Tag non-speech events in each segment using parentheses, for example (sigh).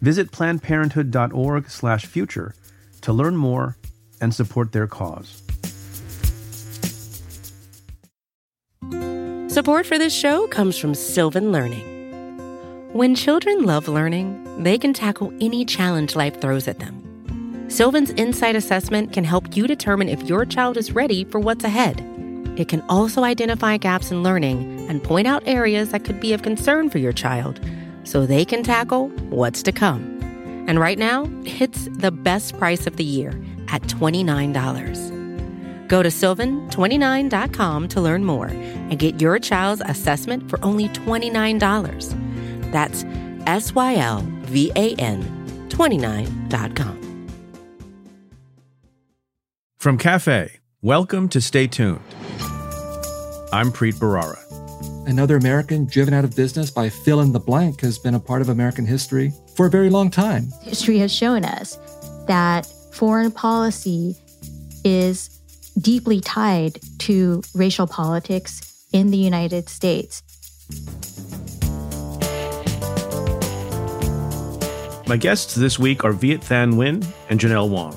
Visit plannedparenthood.org/future to learn more and support their cause. Support for this show comes from Sylvan Learning. When children love learning, they can tackle any challenge life throws at them. Sylvan's Insight Assessment can help you determine if your child is ready for what's ahead. It can also identify gaps in learning and point out areas that could be of concern for your child so they can tackle what's to come. And right now, it's the best price of the year at $29. Go to sylvan29.com to learn more and get your child's assessment for only $29. That's S Y L V A N 29.com. From Cafe, welcome to Stay Tuned. I'm Preet Bharara. Another American driven out of business by fill in the blank has been a part of American history for a very long time. History has shown us that foreign policy is deeply tied to racial politics in the United States. My guests this week are Viet Thanh Nguyen and Janelle Wong.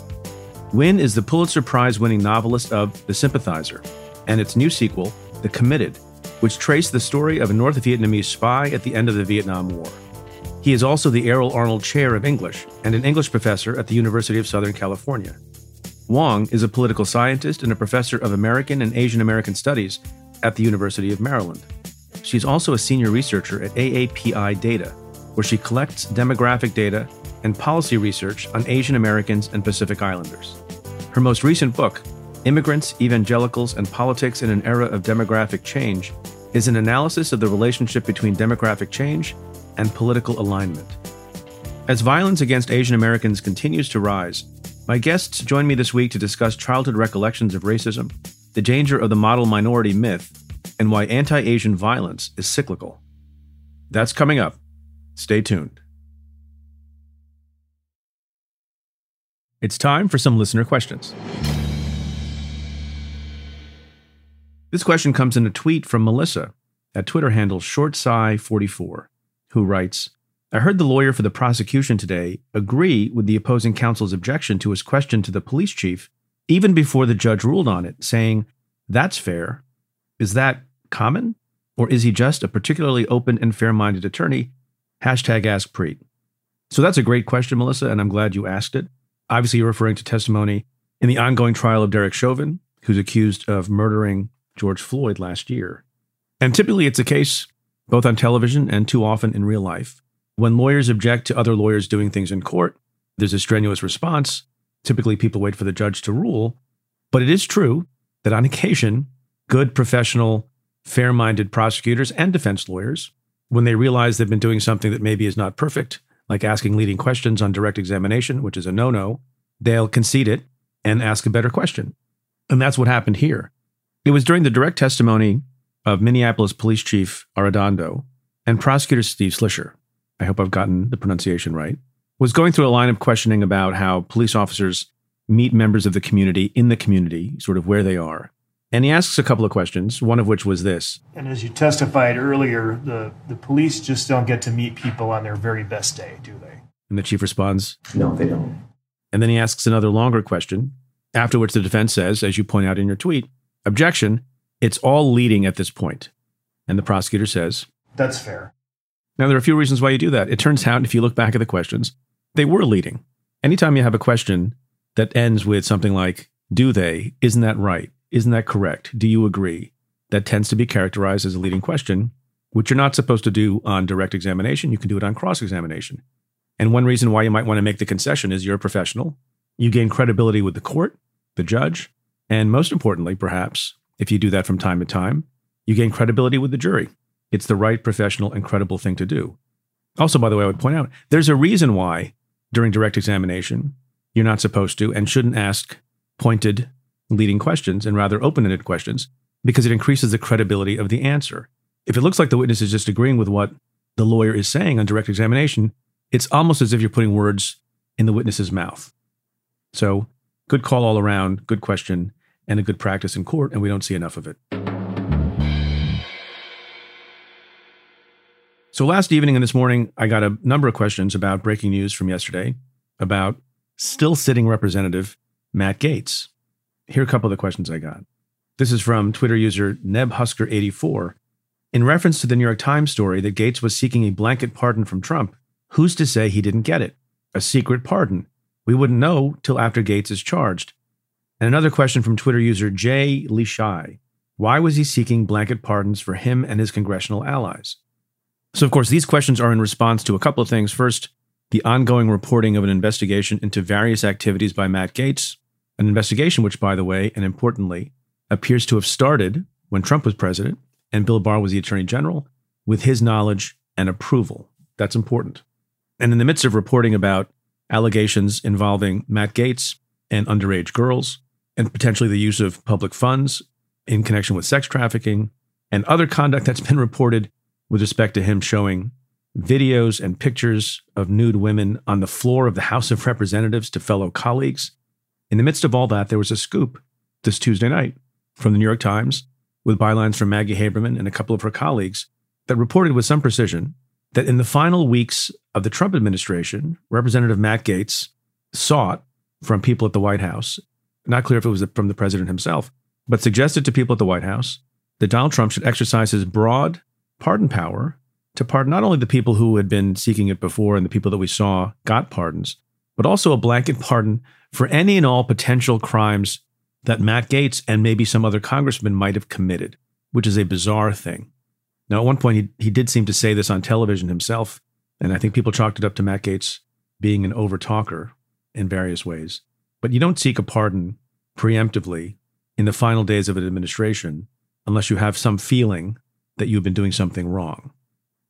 Nguyen is the Pulitzer Prize winning novelist of The Sympathizer and its new sequel, The Committed, which traced the story of a North Vietnamese spy at the end of the Vietnam War. He is also the Aerol Arnold Chair of English and an English professor at the University of Southern California. Wong is a political scientist and a professor of American and Asian American Studies at the University of Maryland. She is also a senior researcher at AAPI Data, where she collects demographic data and policy research on Asian Americans and Pacific Islanders. Her most recent book, Immigrants, Evangelicals, and Politics in an Era of Demographic Change, is an analysis of the relationship between demographic change and political alignment. As violence against Asian Americans continues to rise, my guests join me this week to discuss childhood recollections of racism, the danger of the model minority myth, and why anti Asian violence is cyclical. That's coming up. Stay tuned. It's time for some listener questions. This question comes in a tweet from Melissa at Twitter handle ShortSci44, who writes I heard the lawyer for the prosecution today agree with the opposing counsel's objection to his question to the police chief, even before the judge ruled on it, saying, That's fair. Is that common? Or is he just a particularly open and fair minded attorney? Hashtag Ask Preet. So that's a great question, Melissa, and I'm glad you asked it. Obviously, you're referring to testimony in the ongoing trial of Derek Chauvin, who's accused of murdering George Floyd last year. And typically, it's a case both on television and too often in real life. When lawyers object to other lawyers doing things in court, there's a strenuous response. Typically, people wait for the judge to rule. But it is true that on occasion, good, professional, fair minded prosecutors and defense lawyers, when they realize they've been doing something that maybe is not perfect, like asking leading questions on direct examination, which is a no no, they'll concede it and ask a better question. And that's what happened here. It was during the direct testimony of Minneapolis Police Chief Arradondo and Prosecutor Steve Schleicher. I hope I've gotten the pronunciation right. Was going through a line of questioning about how police officers meet members of the community in the community, sort of where they are. And he asks a couple of questions, one of which was this. And as you testified earlier, the, the police just don't get to meet people on their very best day, do they? And the chief responds, No, they don't. And then he asks another longer question, after which the defense says, as you point out in your tweet, objection, it's all leading at this point. And the prosecutor says, That's fair. Now, there are a few reasons why you do that. It turns out, if you look back at the questions, they were leading. Anytime you have a question that ends with something like, Do they? Isn't that right? Isn't that correct? Do you agree? That tends to be characterized as a leading question, which you're not supposed to do on direct examination. You can do it on cross examination. And one reason why you might want to make the concession is you're a professional. You gain credibility with the court, the judge, and most importantly, perhaps, if you do that from time to time, you gain credibility with the jury. It's the right, professional, and credible thing to do. Also, by the way, I would point out there's a reason why during direct examination. You're not supposed to and shouldn't ask pointed, leading questions and rather open ended questions because it increases the credibility of the answer. If it looks like the witness is just agreeing with what the lawyer is saying on direct examination, it's almost as if you're putting words in the witness's mouth. So, good call all around, good question, and a good practice in court, and we don't see enough of it. So, last evening and this morning, I got a number of questions about breaking news from yesterday about still sitting representative Matt Gaetz. Here are a couple of the questions I got. This is from Twitter user NebHusker84. In reference to the New York Times story that Gaetz was seeking a blanket pardon from Trump, who's to say he didn't get it? A secret pardon. We wouldn't know till after Gaetz is charged. And another question from Twitter user Jay Lishai. Why was he seeking blanket pardons for him and his congressional allies? So, of course, these questions are in response to a couple of things. First, the ongoing reporting of an investigation into various activities by Matt Gaetz, an investigation which, by the way, and importantly, appears to have started when Trump was president and Bill Barr was the attorney general with his knowledge and approval. That's important. And in the midst of reporting about allegations involving Matt Gaetz and underage girls, and potentially the use of public funds in connection with sex trafficking, and other conduct that's been reported with respect to him showing videos and pictures of nude women on the floor of the House of Representatives to fellow colleagues. In the midst of all that, there was a scoop this Tuesday night from the New York Times with bylines from Maggie Haberman and a couple of her colleagues that reported with some precision that in the final weeks of the Trump administration, Representative Matt Gaetz sought from people at the White House, not clear if it was from the president himself, but suggested to people at the White House that Donald Trump should exercise his broad pardon power to pardon not only the people who had been seeking it before and the people that we saw got pardons, but also a blanket pardon for any and all potential crimes that Matt Gaetz and maybe some other congressman might have committed, which is a bizarre thing. Now, at one point, he, he did seem to say this on television himself, and I think people chalked it up to Matt Gaetz being an overtalker in various ways. But you don't seek a pardon preemptively in the final days of an administration unless you have some feeling that you've been doing something wrong.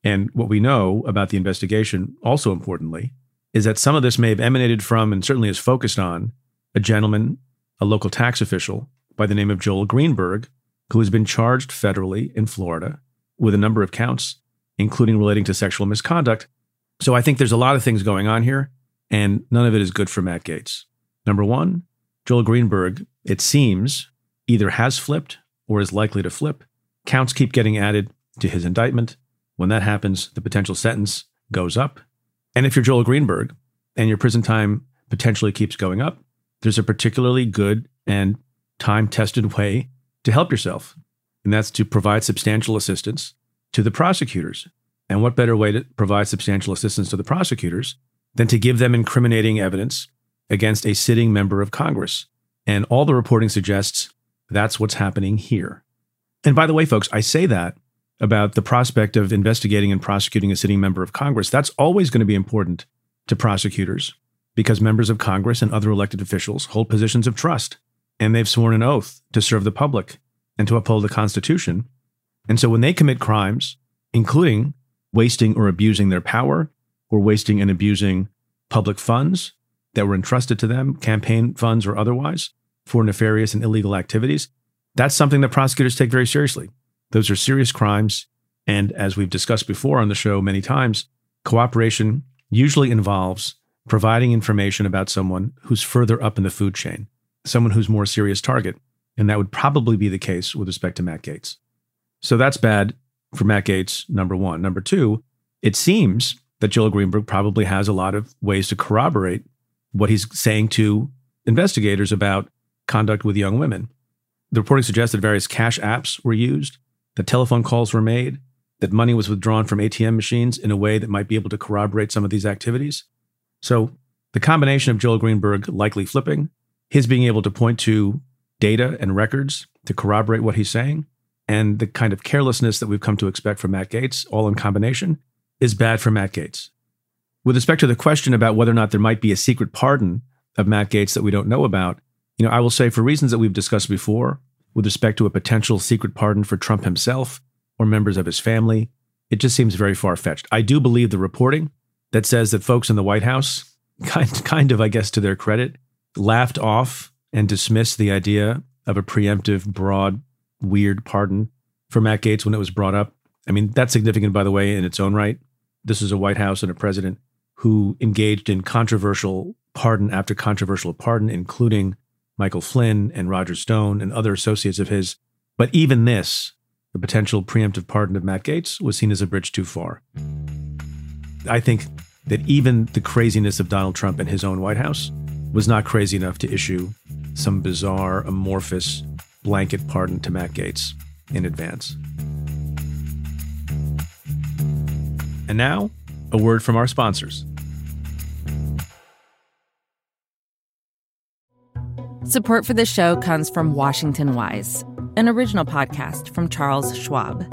And what we know about the investigation, also importantly, is that some of this may have emanated from and certainly is focused on a gentleman a local tax official by the name of Joel Greenberg, who has been charged federally in Florida with a number of counts, including relating to sexual misconduct. So I think there's a lot of things going on here, and none of it is good for Matt Gaetz. Number one, Joel Greenberg, it seems, either has flipped or is likely to flip. Counts keep getting added to his indictment. When that happens, the potential sentence goes up. And if you're Joel Greenberg and your prison time potentially keeps going up, there's a particularly good and time tested way to help yourself, and that's to provide substantial assistance to the prosecutors. And what better way to provide substantial assistance to the prosecutors than to give them incriminating evidence against a sitting member of Congress? And all the reporting suggests that's what's happening here. And by the way, folks, I say that about the prospect of investigating and prosecuting a sitting member of Congress. That's always going to be important to prosecutors because members of Congress and other elected officials hold positions of trust, and they've sworn an oath to serve the public and to uphold the Constitution. And so when they commit crimes, including wasting or abusing their power, or wasting and abusing public funds that were entrusted to them, campaign funds or otherwise, for nefarious and illegal activities, that's something that prosecutors take very seriously. Those are serious crimes. And as we've discussed before on the show many times, cooperation usually involves providing information about someone who's further up in the food chain, someone who's more serious target. And that would probably be the case with respect to Matt Gaetz. So that's bad for Matt Gaetz, number one. Number two, it seems that Joel Greenberg probably has a lot of ways to corroborate what he's saying to investigators about conduct with young women. The reporting suggests that various cash apps were used, that telephone calls were made, that money was withdrawn from ATM machines in a way that might be able to corroborate some of these activities. So the combination of Joel Greenberg likely flipping, his being able to point to data and records to corroborate what he's saying, and the kind of carelessness that we've come to expect from Matt Gaetz, all in combination, is bad for Matt Gaetz. With respect to the question about whether or not there might be a secret pardon of Matt Gaetz that we don't know about, you know, I will say for reasons that we've discussed before, with respect to a potential secret pardon for Trump himself or members of his family, it just seems very far fetched. I do believe the reporting that says that folks in the White House kind, kind of, I guess, to their credit, laughed off and dismissed the idea of a preemptive, broad, weird pardon for Matt Gaetz when it was brought up. I mean, that's significant, by the way, in its own right. This is a White House and a president who engaged in controversial pardon after controversial pardon, including Michael Flynn and Roger Stone and other associates of his. But even this, the potential preemptive pardon of Matt Gaetz, was seen as a bridge too far. I think that even the craziness of Donald Trump and his own White House was not crazy enough to issue some bizarre, amorphous blanket pardon to Matt Gaetz in advance. And now, a word from our sponsors. Support for this show comes from Washington Wise, an original podcast from Charles Schwab.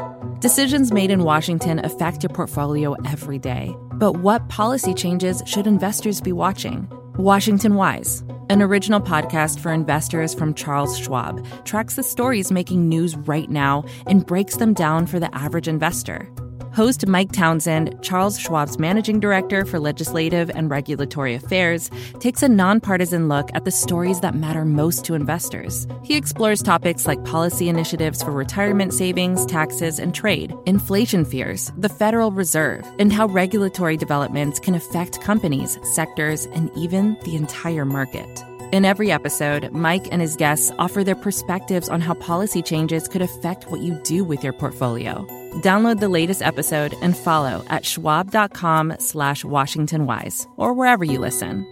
Decisions made in Washington affect your portfolio every day. But what policy changes should investors be watching? Washington Wise, an original podcast for investors from Charles Schwab, tracks the stories making news right now and breaks them down for the average investor. Host Mike Townsend, Charles Schwab's managing director for legislative and regulatory affairs, takes a nonpartisan look at the stories that matter most to investors. He explores topics like policy initiatives for retirement savings, taxes, and trade, inflation fears, the Federal Reserve, and how regulatory developments can affect companies, sectors, and even the entire market. In every episode, Mike and his guests offer their perspectives on how policy changes could affect what you do with your portfolio. Download the latest episode and follow at schwab.com slash washingtonwise or wherever you listen.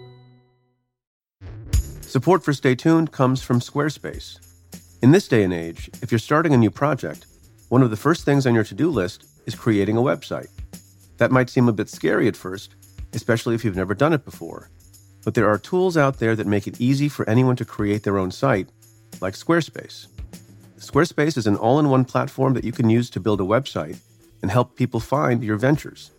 Support for Stay Tuned comes from Squarespace. In this day and age, if you're starting a new project, one of the first things on your to-do list is creating a website. That might seem a bit scary at first, especially if you've never done it before. But there are tools out there that make it easy for anyone to create their own site, like Squarespace. Squarespace is an all in one platform that you can use to build a website and help people find your ventures.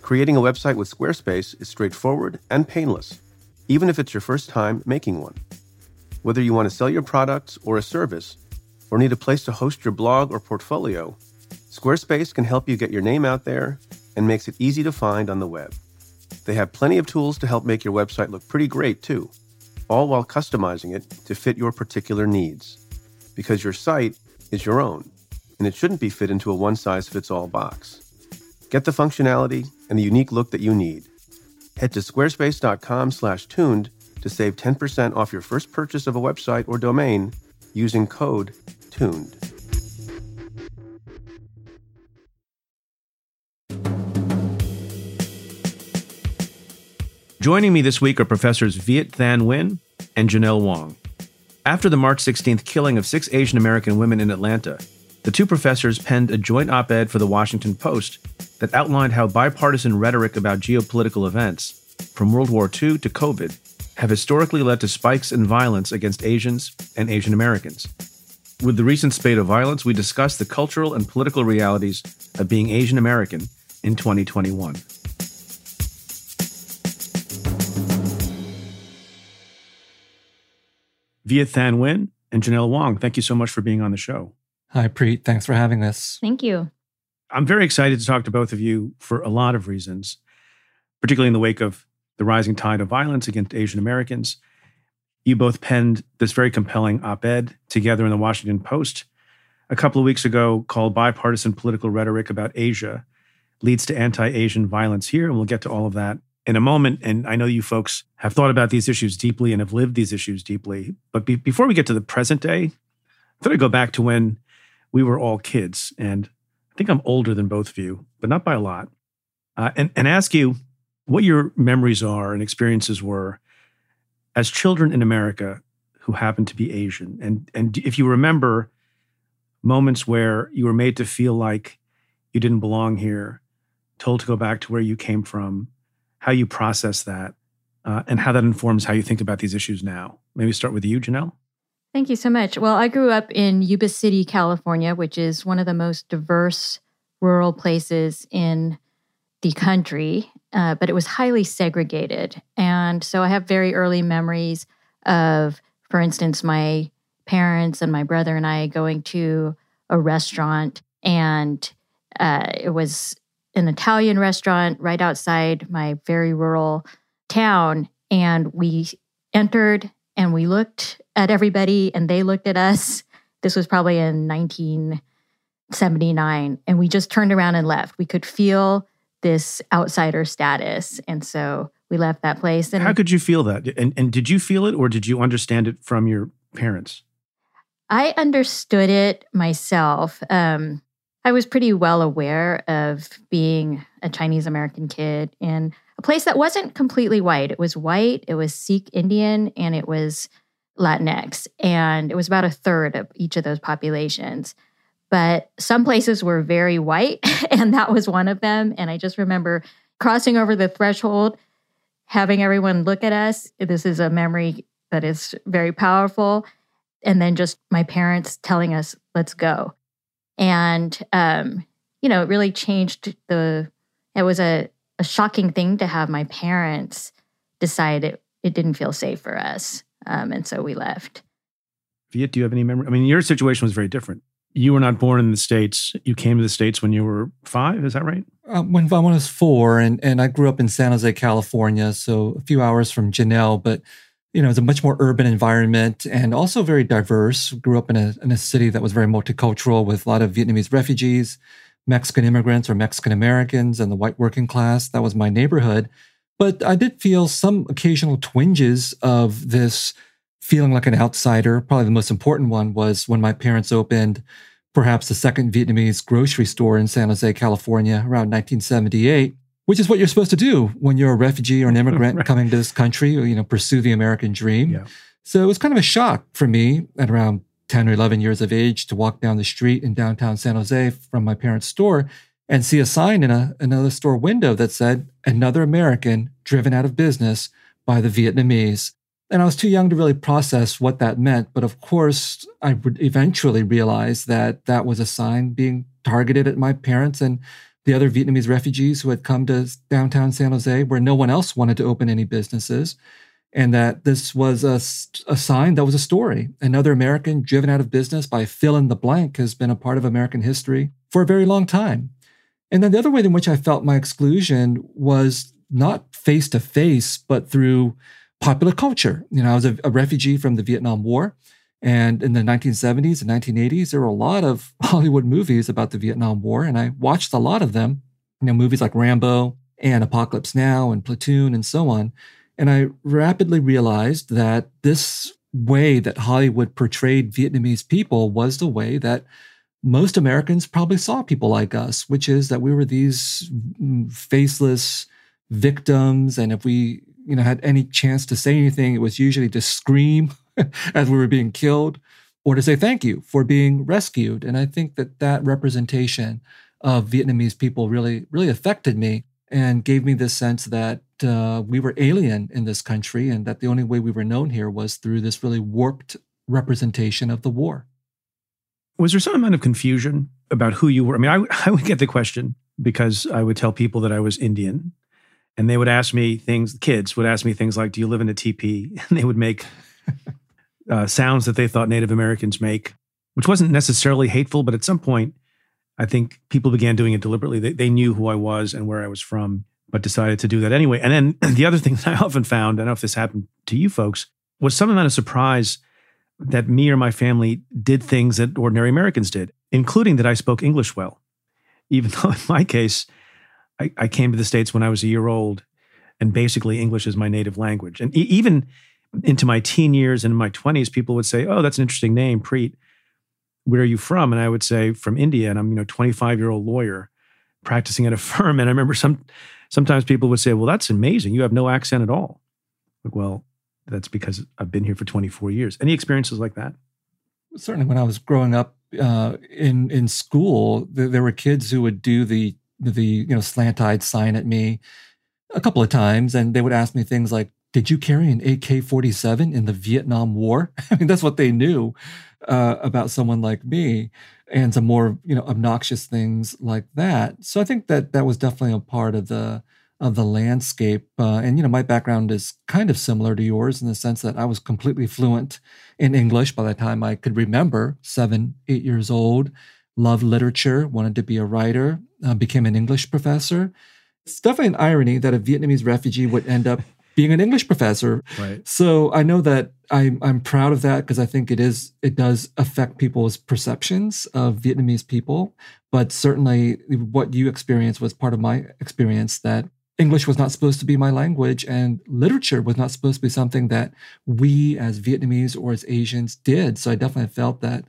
Creating a website with Squarespace is straightforward and painless, even if it's your first time making one. Whether you want to sell your products or a service, or need a place to host your blog or portfolio, Squarespace can help you get your name out there and makes it easy to find on the web. They have plenty of tools to help make your website look pretty great, too, all while customizing it to fit your particular needs. Because your site is your own, and it shouldn't be fit into a one size fits all box. Get the functionality and the unique look that you need. Head to squarespace.com/tuned to save 10% off your first purchase of a website or domain using code TUNED. Joining me this week are professors Viet Thanh Nguyen and Janelle Wong. After the March 16th killing of six Asian American women in Atlanta, the two professors penned a joint op ed for the Washington Post that outlined how bipartisan rhetoric about geopolitical events, from World War II to COVID, have historically led to spikes in violence against Asians and Asian Americans. With the recent spate of violence, we discuss the cultural and political realities of being Asian American in 2021. Viet Thanh Nguyen and Janelle Wong, thank you so much for being on the show. Hi, Preet. Thanks for having us. Thank you. I'm very excited to talk to both of you for a lot of reasons, particularly in the wake of the rising tide of violence against Asian Americans. You both penned this very compelling op ed together in the Washington Post a couple of weeks ago called Bipartisan Political Rhetoric About Asia Leads to Anti Asian Violence Here. And we'll get to all of that in a moment. And I know you folks have thought about these issues deeply and have lived these issues deeply. But be- before we get to the present day, I thought I'd go back to when we were all kids. And I think I'm older than both of you, but not by a lot. Uh, and, and ask you what your memories are and experiences were as children in America who happened to be Asian. And, and if you remember moments where you were made to feel like you didn't belong here, told to go back to where you came from, how you process that, uh, and how that informs how you think about these issues now. Maybe start with you, Janelle. Thank you so much. Well, I grew up in Yuba City, California, which is one of the most diverse rural places in the country, uh, but it was highly segregated. And so I have very early memories of, for instance, my parents and my brother and I going to a restaurant, and uh, it was an Italian restaurant right outside my very rural town and we entered and we looked at everybody and they looked at us. This was probably in 1979. And we just turned around and left. We could feel this outsider status. And so we left that place. And How could you feel that? And, and did you feel it or did you understand it from your parents? I understood it myself. Um, I was pretty well aware of being a Chinese American kid in a place that wasn't completely white. It was white, it was Sikh Indian, and it was Latinx. And it was about a third of each of those populations. But some places were very white, (laughs) and that was one of them. And I just remember crossing over the threshold, having everyone look at us. This is a memory that is very powerful. And then just my parents telling us, let's go. And, um, you know, it really changed the, it was a, a shocking thing to have my parents decide it, it didn't feel safe for us. Um, and so we left. Viet, do you have any memory? I mean, your situation was very different. You were not born in the States. You came to the States when you were five. Is that right? Uh, when, when I was four, and, and I grew up in San Jose, California, so a few hours from Janelle, but you know, it's a much more urban environment and also very diverse. Grew up in a, in a city that was very multicultural with a lot of Vietnamese refugees, Mexican immigrants or Mexican Americans, and the white working class. That was my neighborhood. But I did feel some occasional twinges of this feeling like an outsider. Probably the most important one was when my parents opened perhaps the second Vietnamese grocery store in San Jose, California around 1978 which is what you're supposed to do when you're a refugee or an immigrant right. coming to this country, or, you know, pursue the American dream. Yeah. So it was kind of a shock for me at around 10 or 11 years of age to walk down the street in downtown San Jose from my parents' store and see a sign in a, another store window that said, Another American driven out of business by the Vietnamese. And I was too young to really process what that meant. But of course, I would eventually realize that that was a sign being targeted at my parents and the other Vietnamese refugees who had come to downtown San Jose where no one else wanted to open any businesses. And that this was a, a sign that was a story. Another American driven out of business by fill in the blank has been a part of American history for a very long time. And then the other way in which I felt my exclusion was not face to face, but through popular culture. You know, I was a, a refugee from the Vietnam War. And in the 1970s and 1980s, there were a lot of (laughs) Hollywood movies about the Vietnam War, and I watched a lot of them. You know, movies like Rambo and Apocalypse Now and Platoon and so on. And I rapidly realized that this way that Hollywood portrayed Vietnamese people was the way that most Americans probably saw people like us, which is that we were these faceless victims. And if we, you know, had any chance to say anything, it was usually to scream (laughs) (laughs) as we were being killed or to say thank you for being rescued. And I think that that representation of Vietnamese people really, really affected me and gave me this sense that uh, we were alien in this country and that the only way we were known here was through this really warped representation of the war. Was there some amount of confusion about who you were? I mean, I, (laughs) I would get the question because I would tell people that I was Indian and they would ask me things, kids would ask me things like, Do you live in a teepee? (laughs) And they would make uh, sounds that they thought Native Americans make, which wasn't necessarily hateful, but at some point, I think people began doing it deliberately. They, they knew who I was and where I was from, but decided to do that anyway. And then (clears throat) the other thing (laughs) that I often found, I don't know if this happened to you folks, was some amount of surprise that me or my family did things that ordinary Americans did, including that I spoke English well. Even (laughs) though in my case, I, I came to the States when I was a year old, and basically English is my native language. And e- even into my teen years and in my 20s, people would say, Oh, that's an interesting name, Preet. Where are you from? And I would say, From India. And I'm, you know, 25 year old lawyer practicing at a (laughs) firm. And I remember some sometimes people would say, Well, that's amazing. You have no accent at all. Like, well, that's because I've been here for 24 years. Any experiences like that? Certainly, when I was growing up uh, in in school, th- there were kids who would do the the you know slant eyed sign at me a couple of times, and they would ask me things like, did you carry an AK 47 in the Vietnam War? (laughs) I mean, that's what they knew uh, about someone like me and some more, you know, obnoxious things like that. So I think that that was definitely a part of the of the landscape. Uh, and you know, my background is kind of similar to yours in the sense that I was completely fluent in English by the time I could remember, seven, eight years old. Loved literature, wanted to be a writer, uh, became an English professor. It's definitely an irony that a Vietnamese refugee would end up being an English professor. Right. So I know that I'm I'm proud of that because I think it is it does affect people's perceptions of Vietnamese people. But certainly, what you experienced was part of my experience that English was not supposed to be my language and literature was not supposed to be something that we as Vietnamese or as Asians did. So I definitely felt that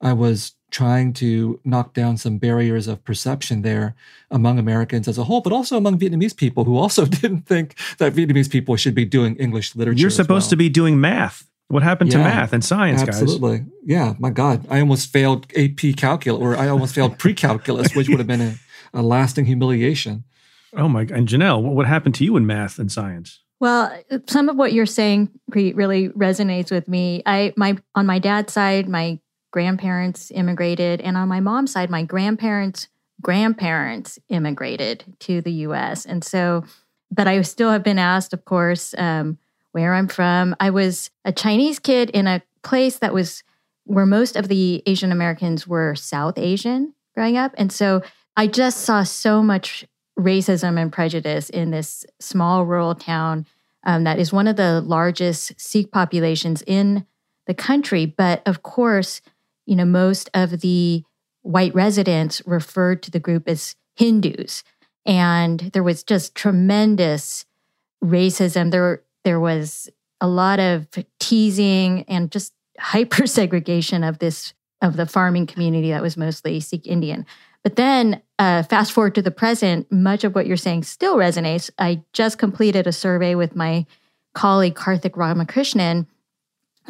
I was trying to knock down some barriers of perception there among Americans as a whole, but also among Vietnamese people who also (laughs) didn't think that Vietnamese people should be doing English literature. You're supposed well. to be doing math. What happened Yeah, to math and science, Absolutely. guys? Yeah. My God. I almost failed AP calculus or I almost failed pre calculus, which would have been a, a lasting humiliation. Oh my! And Janelle, what, what happened to you in math and science? Well, some of what you're saying really resonates with me. I my on my dad's side, my grandparents immigrated, and on my mom's side, my grandparents' grandparents immigrated to the U.S. And so, but I still have been asked, of course, um, where I'm from. I was a Chinese kid in a place that was where most of the Asian Americans were South Asian growing up, and so I just saw so much racism and prejudice in this small rural town um, that is one of the largest Sikh populations in the country. But of course, you know, most of the white residents referred to the group as Hindus. And there was just tremendous racism. There, there was a lot of teasing and just hyper segregation of this of the farming community that was mostly Sikh Indian. But then, uh, fast forward to the present, much of what you're saying still resonates. I just completed a survey with my colleague Karthick Ramakrishnan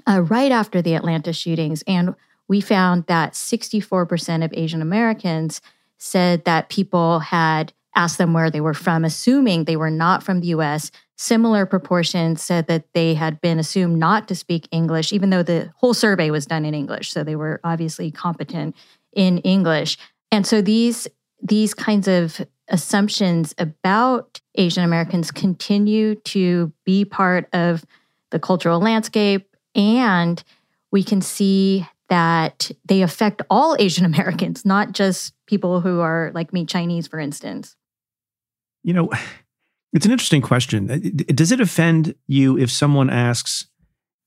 uh, right after the Atlanta shootings, and we found that 64% of Asian Americans said that people had asked them where they were from, assuming they were not from the US. Similar proportions said that they had been assumed not to speak English, even though the whole survey was done in English. So they were obviously competent in English. And so these these kinds of assumptions about Asian Americans continue to be part of the cultural landscape and we can see that they affect all Asian Americans, not just people who are like me Chinese for instance. You know, it's an interesting question. Uh, Does it offend you if someone asks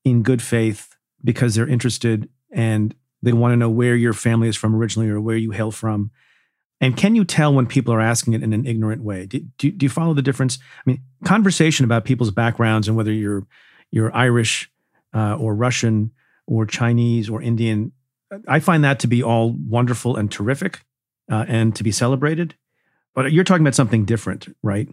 in good faith because they're interested and they want to know where your family is from originally or where you hail from? And can you tell when people are asking it in an ignorant way? Do, do, do you follow the difference? I mean, conversation about people's backgrounds and whether you're you're Irish uh, or Russian or Chinese or Indian, I find that to be all wonderful and terrific uh, and to be celebrated. But you're talking about something different, right?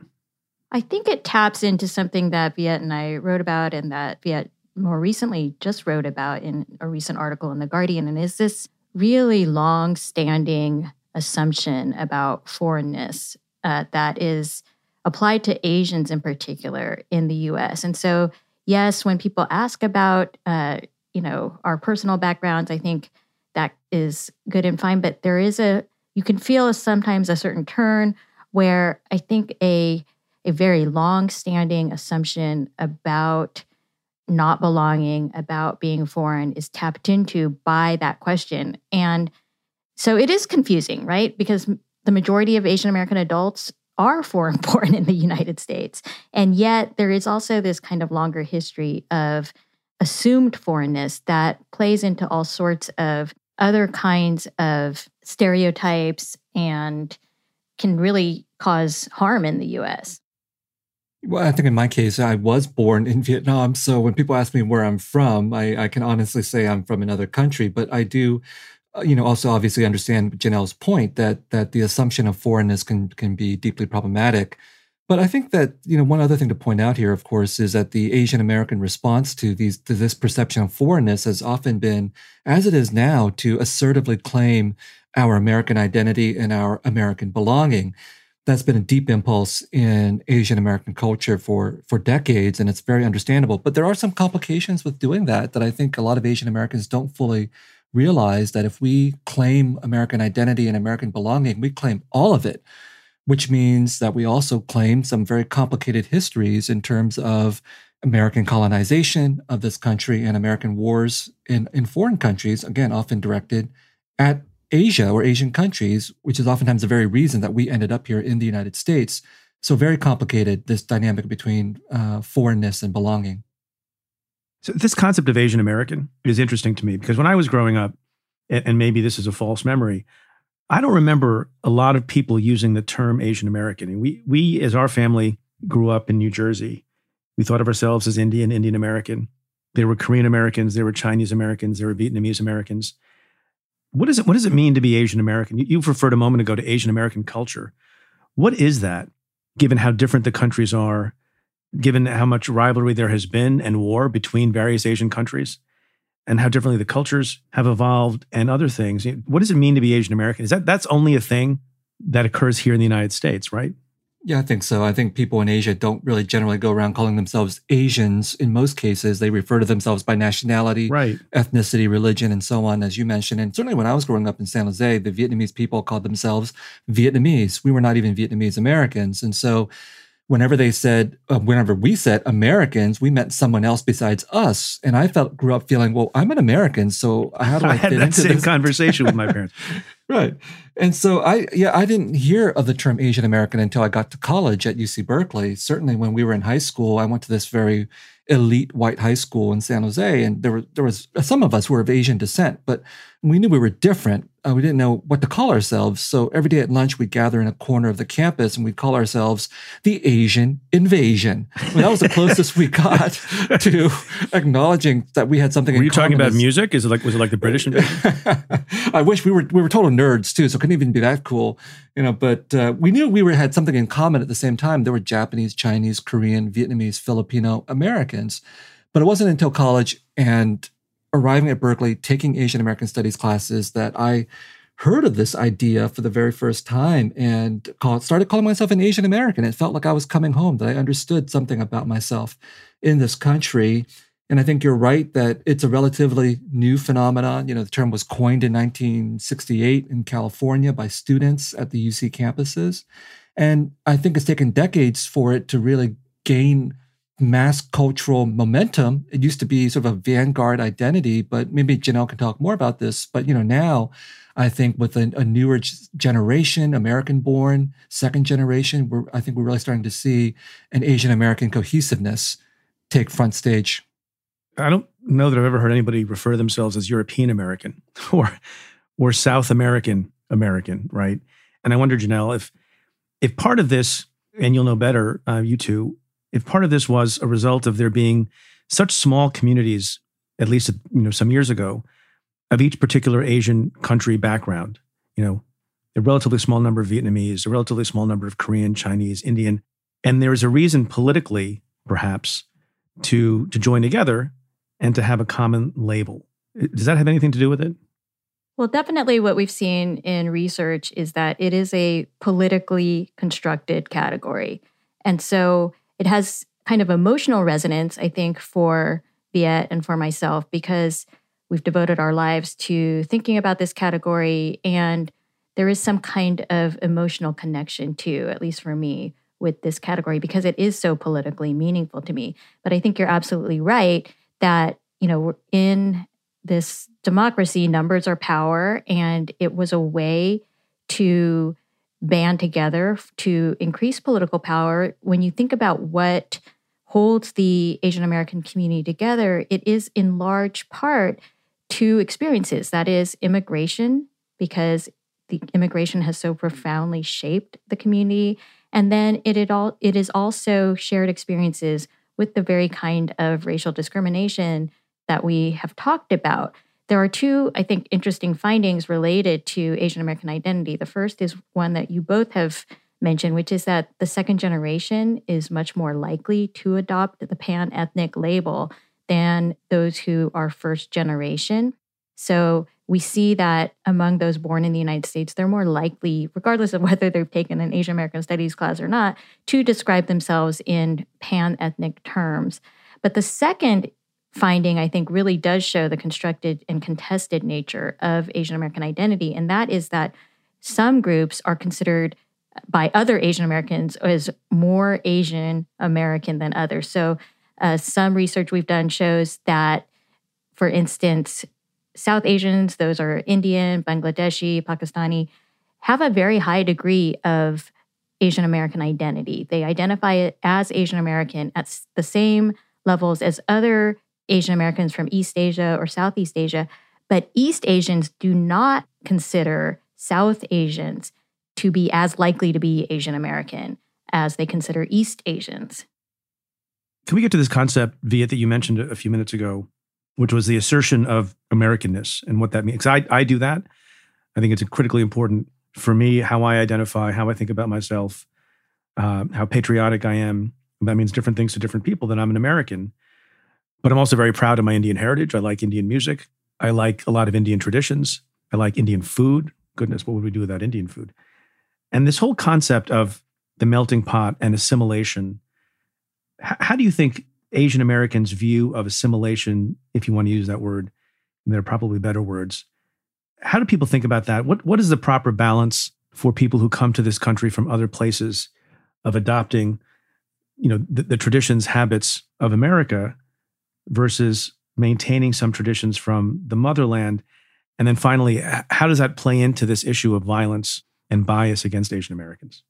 I think it taps into something that Viet and I wrote about and that Viet more recently just wrote about in a recent article in The Guardian. And is this really long standing assumption about foreignness uh, that is applied to Asians in particular in the US. And so, yes, when people ask about, uh, you know, our personal backgrounds, I think that is good and fine. But there is a, you can feel sometimes a certain turn where I think a, a very long standing assumption about not belonging, about being foreign is tapped into by that question. And so it is confusing, right? Because the majority of Asian American adults are foreign born (laughs) in the United States. And yet there is also this kind of longer history of assumed foreignness that plays into all sorts of other kinds of stereotypes and can really cause harm in the US. Well, I think in my case, I was born in Vietnam. So when people ask me where I'm from, I, I can honestly say I'm from another country. But I do, uh, you know, also obviously understand Janelle's point that that the assumption of foreignness can can be deeply problematic. But I think that you know one other thing to point out here, of course, is that the Asian American response to these to this perception of foreignness has often been, as it is now, to assertively claim our American identity and our American belonging that's been a deep impulse in Asian American culture for for decades, and it's very understandable. But there are some complications with doing that that I think a lot of Asian Americans don't fully realize. That if we claim American identity and American belonging, we claim all of it, which means that we also claim some very complicated histories in terms of American colonization of this country and American wars in, in foreign countries, again, often directed at Asia or Asian countries, which is oftentimes the very reason that we ended up here in the United States. So very complicated, this dynamic between uh, foreignness and belonging. So this concept of Asian American is interesting to me because when I was growing up, and maybe this is a false memory, I don't remember a lot of people using the term Asian American. And we we as our family grew up in New Jersey. We thought of ourselves as Indian, Indian American. There were Korean Americans, there were Chinese Americans, there were Vietnamese Americans. What does it what does it mean to be Asian American? You, you've referred a moment ago to Asian American culture. What is that, given how different the countries are, given how much rivalry there has been and war between various Asian countries? And how differently the cultures have evolved and other things. What does it mean to be Asian American? Is that that's only a thing that occurs here in the United States, right? Yeah, I think so. I think people in Asia don't really generally go around calling themselves Asians. In most cases, they refer to themselves by nationality, right. ethnicity, religion, and so on, as you mentioned. And certainly when I was growing up in San Jose, the Vietnamese people called themselves Vietnamese. We were not even Vietnamese Americans. And so whenever they said, uh, whenever we said Americans, we meant someone else besides us. And I felt grew up feeling, well, I'm an American, so how do (laughs) I, I had fit that into same this? conversation with my parents. (laughs) right. And so I, yeah, I didn't hear of the term Asian American until I got to college at UC Berkeley. Certainly, when we were in high school, I went to this very elite white high school in San Jose, and there were there was some of us were of Asian descent, but we knew we were different. Uh, we didn't know what to call ourselves. So every day at lunch, we'd gather in a corner of the campus and we'd call ourselves the Asian Invasion. I mean, that was the closest we got (laughs) to acknowledging that we had something. Were in you talking about music? Is it like was it like the British invasion? (laughs) I wish we were we were total nerds too, so it couldn't even be that cool, you know. But uh, we knew we were had something in common at the same time. There were Japanese, Chinese, Korean, Vietnamese, Filipino Americans, but it wasn't until college and arriving at Berkeley, taking Asian American Studies classes, that I heard of this idea for the very first time and called, started calling myself an Asian American. It felt like I was coming home, that I understood something about myself in this country. And I think you're right that it's a relatively new phenomenon. You know, the term was coined in 1968 in California by students at the UC campuses. And I think it's taken decades for it to really gain mass cultural momentum. It used to be sort of a vanguard identity, but maybe Janelle can talk more about this. But, you know, now I think with a, a newer generation, American born, second generation, we're, I think we're really starting to see an Asian American cohesiveness take front stage. I don't know that I've ever heard anybody refer to themselves as European American (laughs) or or South American American, right? And I wonder, Janelle, if if part of this, and you'll know better, uh, you two, if part of this was a result of there being such small communities, at least you know some years ago, of each particular Asian country background, you know, a relatively small number of Vietnamese, a relatively small number of Korean, Chinese, Indian, and there is a reason politically, perhaps, to to join together and to have a common label. Does that have anything to do with it? Well, definitely what we've seen in research is that it is a politically constructed category. And so it has kind of emotional resonance, I think, for Viet and for myself, because we've devoted our lives to thinking about this category. And there is some kind of emotional connection too, at least for me, with this category because it is so politically meaningful to me. But I think you're absolutely right that, you know, in this democracy, numbers are power, and it was a way to band together to increase political power. When you think about what holds the Asian American community together, it is in large part two experiences that is, immigration, because the immigration has so profoundly shaped the community. And then it, it, all, it is also shared experiences with the very kind of racial discrimination that we have talked about. There are two, I think, interesting findings related to Asian American identity. The first is one that you both have mentioned, which is that the second generation is much more likely to adopt the pan ethnic label than those who are first generation. So we see that among those born in the United States, they're more likely, regardless of (laughs) whether they've taken an Asian American Studies class or not, to describe themselves in pan ethnic terms. But the second finding, I think, really does show the constructed and contested nature of Asian American identity. And that is that some groups are considered by other Asian Americans as more Asian American than others. So, uh, some research we've done shows that, for instance, South Asians, those are Indian, Bangladeshi, Pakistani, have a very high degree of Asian American identity. They identify as Asian American at the same levels as other Asian Americans from East Asia or Southeast Asia. But East Asians do not consider South Asians to be as likely to be Asian American as they consider East Asians. Can we get to this concept, Viet, that you mentioned a few minutes ago, which was the assertion of Americanness and what that means? I, I do that. I think it's critically important for me how I identify, how I think about myself, uh, how patriotic I am. That means different things to different people. That I'm an American, but I'm also very proud of my Indian heritage. I like Indian music. I like a lot of Indian traditions. I like Indian food. Goodness, what would we do without Indian food? And this whole concept of the melting pot and assimilation, how do you think Asian Americans' view of assimilation, if you want to use that word, and there are probably better words. How do people think about that? What what is the proper balance for people who come to this country from other places of adopting, you know, the, the traditions, habits of America versus maintaining some traditions from the motherland? And then finally, how does that play into this issue of violence and bias against Asian Americans?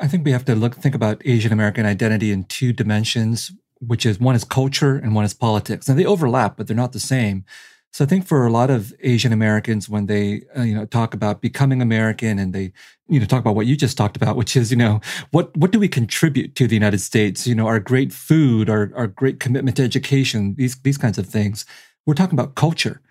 I think we have to look think about Asian American identity in two dimensions, which is one is culture and one is politics. And they overlap, but they're not the same. So I think for a lot of Asian Americans, when they uh, you know talk about becoming American and they you know talk about what you just talked about, which is you know what what do we contribute to the United States? You know our great food, our our great commitment to education, these these kinds of things. We're talking about culture.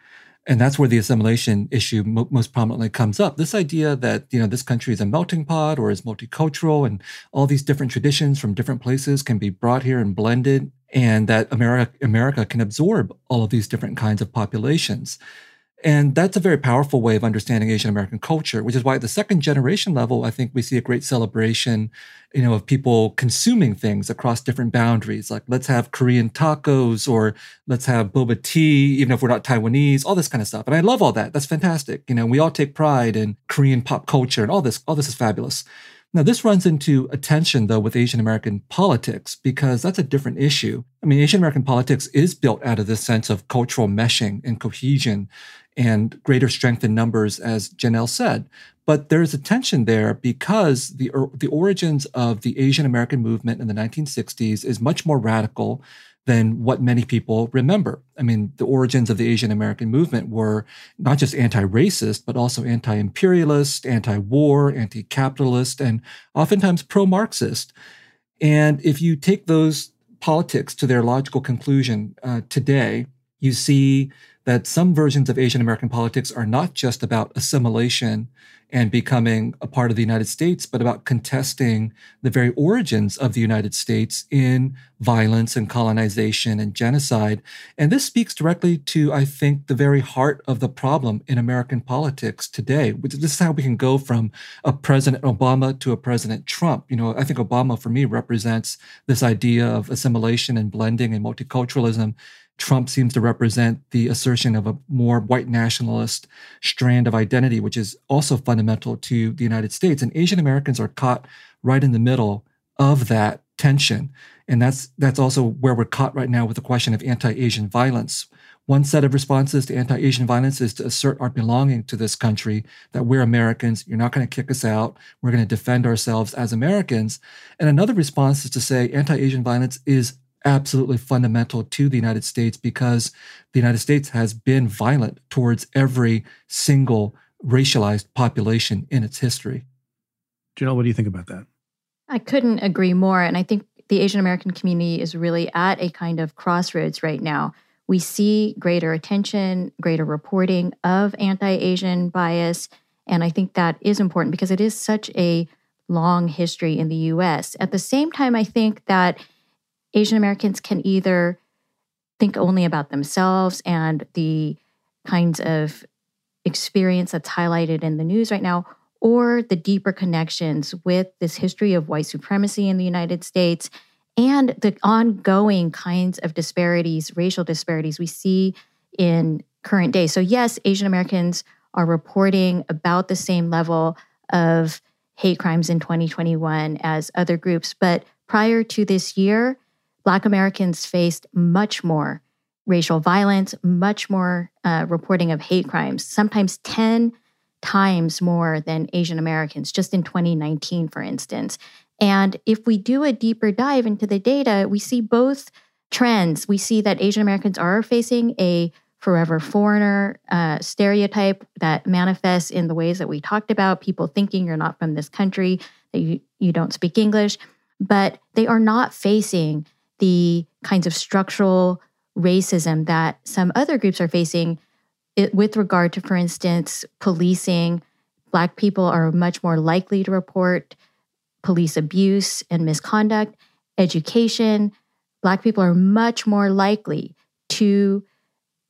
And that's where the assimilation issue mo- most prominently comes up. This idea that, you know, this country is a melting pot or is multicultural and all these different traditions from different places can be brought here and blended and that America, America can absorb all of these different kinds of populations. And that's a very powerful way of understanding Asian American culture, which is why at the second generation level, I think we see a great celebration, you know, of people consuming things across different boundaries. Like let's have Korean tacos or let's have boba tea, even if we're not Taiwanese, all this kind of stuff. And I love all that. That's fantastic. You know, we all take pride in Korean pop culture and all this, all this is fabulous. Now, this runs into a tension, though, with Asian American politics, because that's a different issue. I mean, Asian American politics is built out of this sense of cultural meshing and cohesion and greater strength in numbers, as Janelle said. But there's a tension there because the, the origins of the Asian American movement in the 1960s is much more radical than what many people remember. I mean, the origins of the Asian American movement were not just anti racist, but also anti imperialist, anti war, anti capitalist, and oftentimes pro Marxist. And if you take those politics to their logical conclusion uh, today, you see that some versions of Asian American politics are not just about assimilation and becoming a part of the United States, but about contesting the very origins of the United States in violence and colonization and genocide. And this speaks directly to, I think, the very heart of the problem in American politics today. This is how we can go from a President Obama to a President Trump. You know, I think Obama, for me, represents this idea of assimilation and blending and multiculturalism Trump seems to represent the assertion of a more white nationalist strand of identity, which is also fundamental to the United States. And Asian Americans are caught right in the middle of that tension. And that's that's also where we're caught right now with the question of anti-Asian violence. One set of responses to anti-Asian violence is to assert our belonging to this country, that we're Americans, you're not going to kick us out, we're going to defend ourselves as Americans. And another response is to say anti-Asian violence is absolutely fundamental to the United States because the United States has been violent towards every single racialized population in its history. Janelle, what do you think about that? I couldn't agree more. And I think the Asian American community is really at a kind of crossroads right now. We see greater attention, greater reporting of anti Asian bias. And I think that is important because it is such a long history in the US. At the same time, I think that Asian Americans can either think only about themselves and the kinds of experience that's highlighted in the news right now, or the deeper connections with this history of white supremacy in the United States and the ongoing kinds of disparities, racial disparities we see in current day. So, yes, Asian Americans are reporting about the same level of hate crimes in 2021 as other groups. But prior to this year, Black Americans faced much more racial violence, much more uh, reporting of hate crimes, sometimes 10 times more than Asian Americans, just in 2019, for instance. And if we do a deeper dive into the data, we see both trends. We see that Asian Americans are facing a forever foreigner uh, stereotype that manifests in the ways that we talked about people thinking you're not from this country, that you, you don't speak English, but they are not facing the kinds of structural racism that some other groups are facing it, with regard to, for instance, policing. Black people are much more likely to report police abuse and misconduct, education. Black people are much more likely to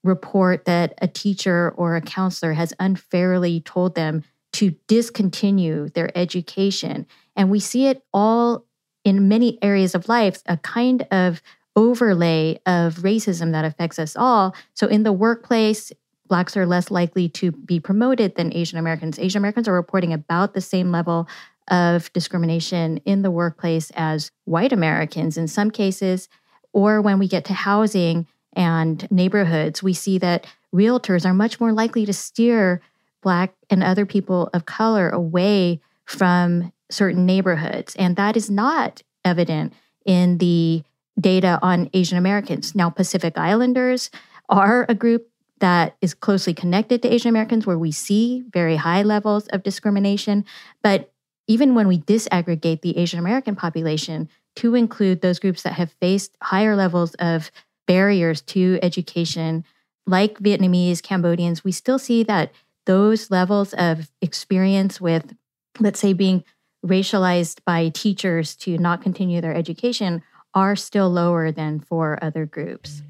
report that a teacher or a counselor has unfairly told them to discontinue their education. And we see it all in many areas of life, a kind of overlay of racism that affects us all. So in the workplace, Blacks are less likely to be promoted than Asian Americans. Asian Americans are reporting about the same level of discrimination in the workplace as white Americans in some cases. Or when we get to housing and neighborhoods, we see that realtors are much more likely to steer Black and other people of color away from certain neighborhoods. And that is not evident in the data on Asian Americans. Now, Pacific Islanders are a group that is closely connected to Asian Americans where we see very high levels of discrimination. But even when we disaggregate the Asian American population to include those groups that have faced higher levels of barriers to education, like Vietnamese, Cambodians, we still see that those levels of experience with, let's say, being racialized by teachers to not continue their education are still lower than for other groups.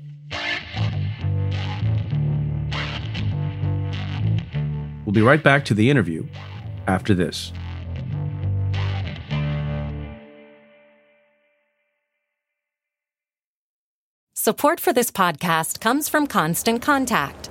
We'll be right back to the interview after this. Support for this podcast comes from Constant Contact.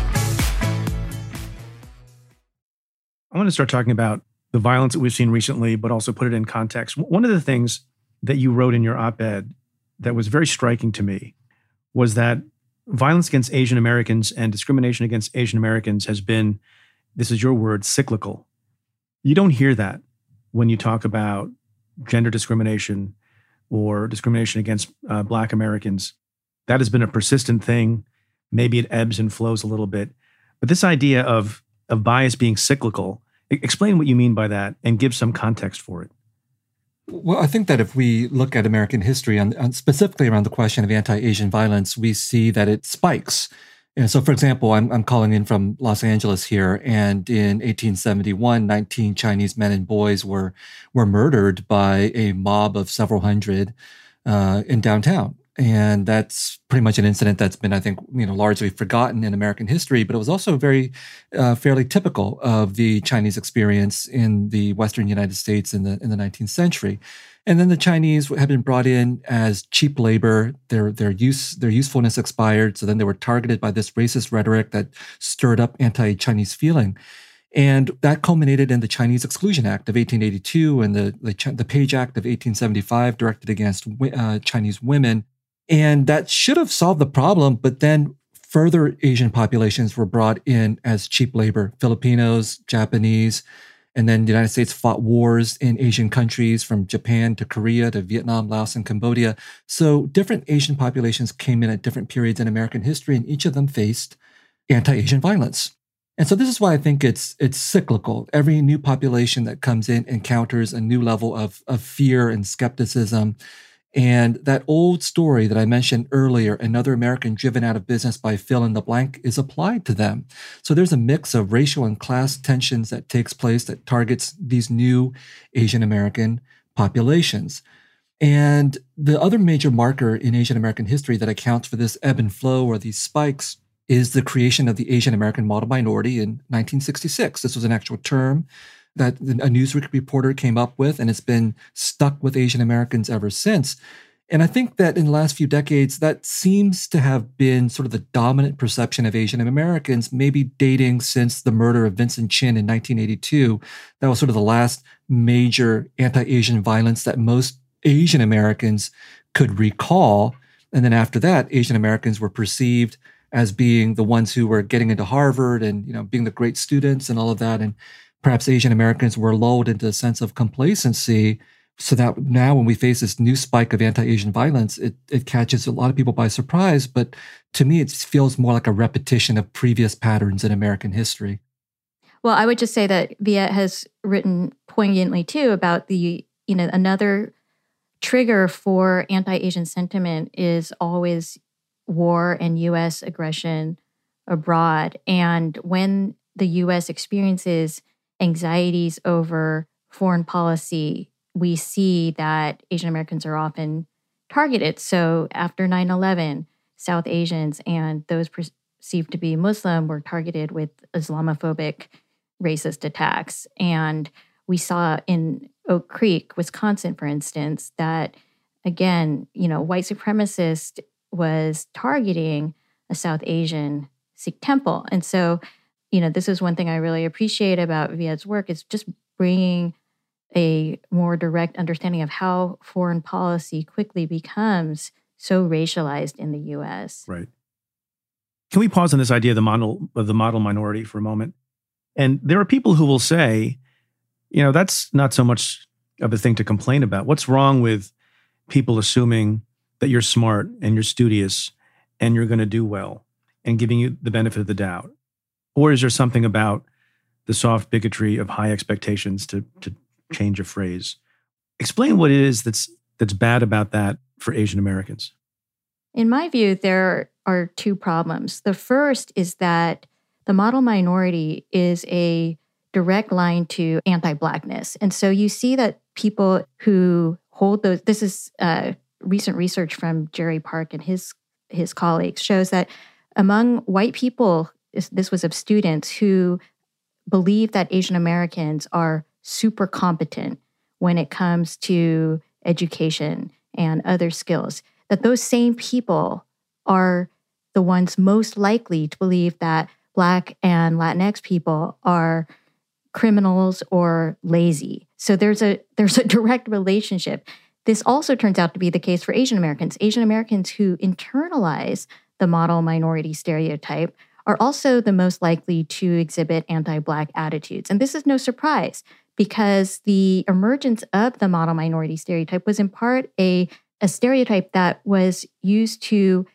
I want to start talking about the violence that we've seen recently, but also put it in context. One of the things that you wrote in your op ed that was very striking to me was that violence against Asian Americans and discrimination against Asian Americans has been, this is your word, cyclical. You don't hear that when you talk about gender discrimination or discrimination against uh, Black Americans. That has been a persistent thing. Maybe it ebbs and flows a little bit. But this idea of, of bias being cyclical, explain what you mean by that and give some context for it. Well, I think that if we look at American history, and specifically around the question of anti Asian violence, we see that it spikes. And so, for example, I'm, I'm calling in from Los Angeles here, and in 1871, 19 Chinese men and boys were were murdered by a mob of several hundred uh, in downtown and that's pretty much an incident that's been, I think, you know, largely forgotten in American history. But it was also very, uh, fairly typical of the Chinese experience in the Western United States in the in the 19th century. And then the Chinese had been brought in as cheap labor. Their their use their usefulness expired. So then they were targeted by this racist rhetoric that stirred up anti-Chinese feeling. And that culminated in the Chinese Exclusion Act of 1882 and the, the, the Page Act of 1875 directed against uh, Chinese women and that should have solved the problem. But then further Asian populations were brought in as cheap labor Filipinos, Japanese. And then the United States fought wars in Asian countries from Japan to Korea to Vietnam, Laos, and Cambodia. So different Asian populations came in at different periods in American history, and each of them faced anti Asian violence. And so this is why I think it's it's cyclical. Every new population that comes in encounters a new level of, of fear and skepticism. And that old story that I mentioned earlier, another American driven out of business by fill in the blank, is applied to them. So there's a mix of racial and class tensions that takes place that targets these new Asian American populations. And the other major marker in Asian American history that accounts for this ebb and flow or these spikes is the creation of the Asian American model minority in 1966. This was an actual term that a Newsweek reporter came up with, and it's been stuck with Asian Americans ever since. And I think that in the last few decades, that seems to have been sort of the dominant perception of Asian Americans, maybe dating since the murder of Vincent Chin in 1982. That was sort of the last major anti Asian violence that most Asian Americans could recall. And then after that, Asian Americans were perceived as being the ones who were getting into Harvard and you know being the great students and all of that and perhaps Asian Americans were lulled into a sense of complacency so that now when we face this new spike of anti-Asian violence it it catches a lot of people by surprise but to me it feels more like a repetition of previous patterns in American history. Well, I would just say that Viet has written poignantly too about the you know another trigger for anti-Asian sentiment is always war and US aggression abroad. And when the US experiences anxieties over foreign policy, we see that Asian Americans are often targeted. So after 9 11, South Asians and those perceived to be Muslim were targeted with Islamophobic racist attacks. And we saw in Oak Creek, Wisconsin, for instance, that again, you know, white supremacist was targeting a South Asian Sikh temple. And so, you know, this is one thing I really appreciate about Viet's work is just bringing a more direct understanding of how foreign policy quickly becomes so racialized in the US. Right. Can we pause on this idea of the model of the model minority for a moment? And there are people who will say, you know, that's not so much of a thing to complain about. What's wrong with people assuming that you're smart and you're studious and you're going to do well and giving you the benefit of the doubt? Or is there something about the soft bigotry of high expectations to, to change a phrase? Explain what it is that's that's bad about that for Asian Americans. In my view, there are two problems. The first is that the model minority is a direct line to anti Blackness. And so you see that people who hold those, this is uh, recent research from Jerry Park and his his colleagues shows that among white people, this, was of students who believe that Asian Americans are super competent when it comes to education and other skills, that those same people are the ones most likely to believe that Black and Latinx people are criminals or lazy. So there's a (laughs) there's a direct relationship. This also turns out to be the case for Asian Americans. Asian Americans who internalize the model minority stereotype are also the most likely to exhibit anti Black attitudes. And this is no surprise because the emergence of the model minority stereotype was in part a, a stereotype that was used to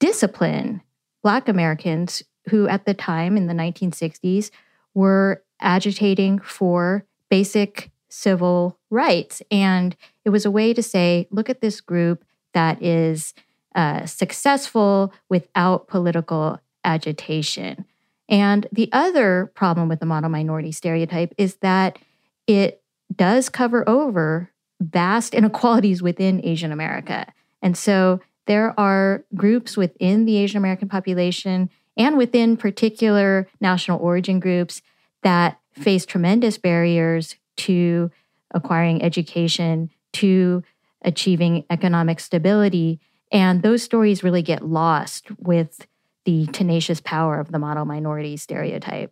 discipline Black Americans who, at the time in the 1960s, were agitating for basic civil rights. And it was a way to say, look at this group that is uh, successful without political agitation. And the other problem with the model minority stereotype is that it does cover over vast inequalities within Asian America. And so there are groups within the Asian American population and within particular national origin groups that face tremendous barriers to acquiring education, to achieving economic stability. And those stories really get lost with the tenacious power of the model minority stereotype.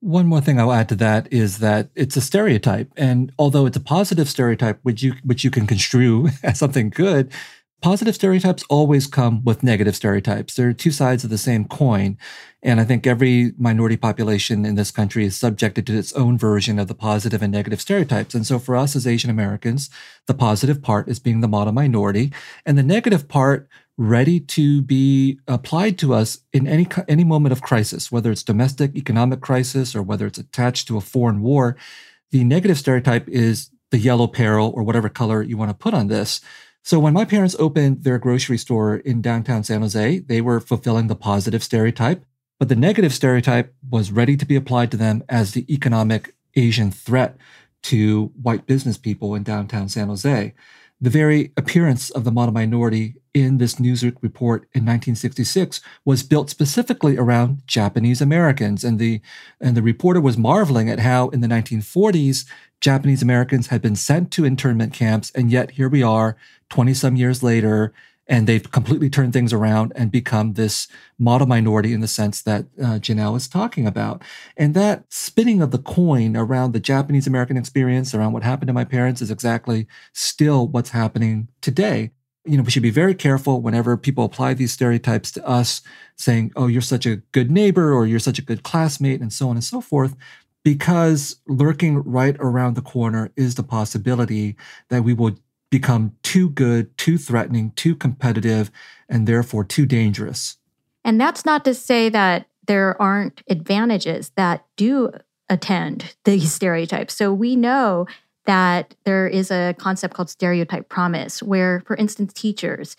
One more thing I'll add to that is that it's a stereotype. And although it's a positive stereotype, which you which you can construe (laughs) as something good, positive stereotypes always come with negative stereotypes. They're two sides of the same coin. And I think every minority population in this country is subjected to its own version of the positive and negative stereotypes. And so for us as Asian Americans, the positive part is being the model minority. And the negative part ready to be applied to us in any any moment of crisis, whether it's domestic economic crisis or whether it's attached to a foreign war. The negative stereotype is the yellow peril or whatever color you want to put on this. So when my parents opened their grocery store in downtown San Jose, they were fulfilling the positive stereotype, but the negative stereotype was ready to be applied to them as the economic Asian threat to white business people in downtown San Jose. The very appearance of the model minority in this Newsweek report in 1966 was built specifically around Japanese Americans. And the, and the reporter was marveling at how in the 1940s, Japanese Americans had been sent to internment camps. And yet here we are 20 some years later, and they've completely turned things around and become this model minority in the sense that uh, Janelle is talking about. And that spinning of the coin around the Japanese American experience, around what happened to my parents, is exactly still what's happening today you know, we should be very careful whenever people apply these stereotypes to us, saying, oh, you're such a good neighbor or you're such a good classmate and so on and so forth, because lurking right around the corner is the possibility that we will become too good, too threatening, too competitive, and therefore too dangerous. And that's not to say that there aren't advantages that do attend these stereotypes. So we know that there is a concept called stereotype promise, where, for instance, teachers,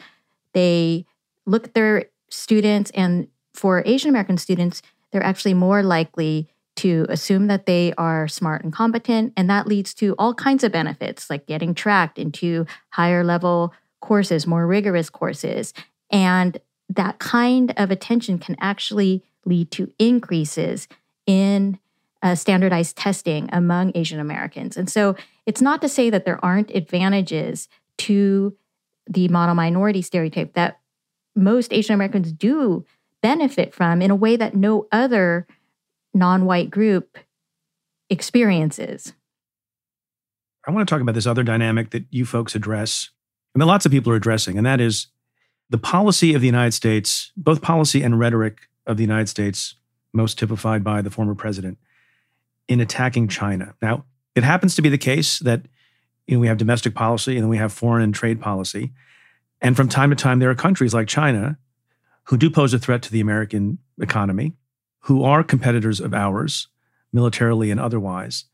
they look at their students, and for Asian American students, they're actually more likely to assume that they are smart and competent. And that leads to all kinds of benefits, like getting tracked into higher level courses, more rigorous courses. And that kind of attention can actually lead to increases in uh, standardized testing among Asian Americans. And so it's not to say that there aren't advantages to the model minority stereotype that most Asian Americans do benefit from in a way that no other non white group experiences. I want to talk about this other dynamic that you folks address, and that lots of people are addressing, and that is the policy of the United States, both policy and rhetoric of the United States, most typified by the former president, in attacking China. Now, it happens to be the case that you know, we have domestic policy and then we have foreign and trade policy. And from time to time, there are countries like China who do pose a threat to the American economy, who are competitors of ours, militarily and otherwise.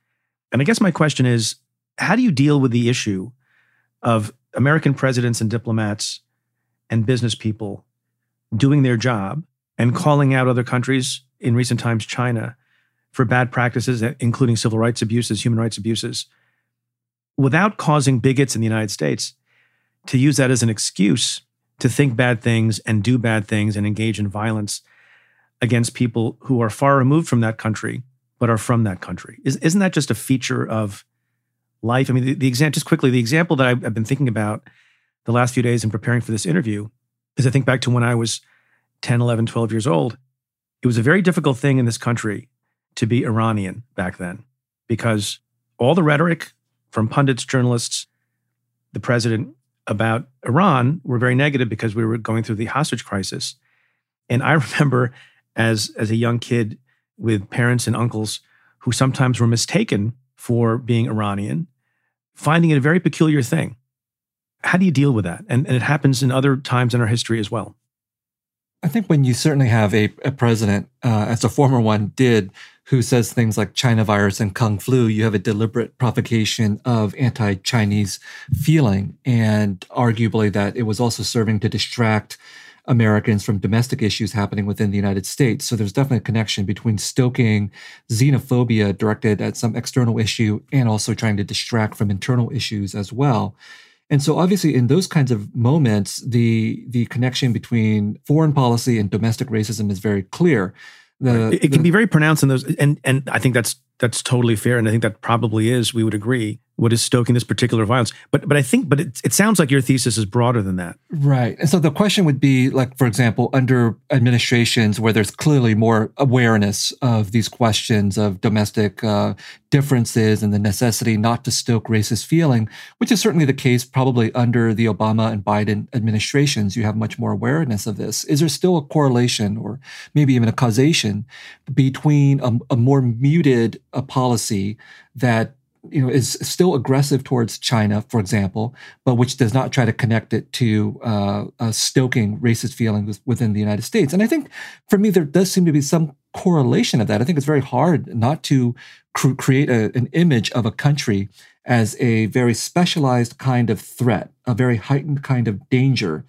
And I guess my question is how do you deal with the issue of American presidents and diplomats and business people doing their job and calling out other countries, in recent times, China, for bad practices, including civil rights abuses, human rights abuses, without causing bigots in the United States to use that as an excuse to think bad things and do bad things and engage in violence against people who are far removed from that country but are from that country. Is, not that just a feature of life? I mean, the, the example, just quickly, the example that I've, I've been thinking about the last few days in preparing for this interview is I think back to when I was 10, 11, 12 years old. It was a very difficult thing in this country to be Iranian back then because all the rhetoric from pundits, journalists, the president about Iran were very negative because we were going through the hostage crisis. And I (laughs) remember as, as a young kid with parents and uncles who sometimes were mistaken for being Iranian, finding it a very peculiar thing. How do you deal with that? And, and it happens in other times in our history as well. I think when you certainly have a, a president, uh, as a former one did, who says things like China virus and Kung flu, you have a deliberate provocation of anti Chinese feeling. And arguably, that it was also serving to distract Americans from domestic issues happening within the United States. So there's definitely a connection between stoking xenophobia directed at some external issue and also trying to distract from internal issues as well. And so obviously in those kinds of moments, the the connection between foreign policy and domestic racism is very clear. The, it, it can the, be very pronounced in those and and I think that's that's totally fair and I think that probably is we would agree what is stoking this particular violence. But but I think but it, it sounds like your thesis is broader than that. Right. And so the question would be like for example under administrations where there's clearly more awareness of these questions of domestic uh, differences and the necessity not to stoke racist feeling, which is certainly the case probably under the Obama and Biden administrations. You have much more awareness of this. Is there still a correlation or maybe even a causation between a, a more muted a policy that you know, is still aggressive towards China, for example, but which does not try to connect it to uh, uh, stoking racist feelings within the United States. And I think for me, there does seem to be some correlation of that. I think it's very hard not to cr- create a, an image of a country as a very specialized kind of threat, a very heightened kind of danger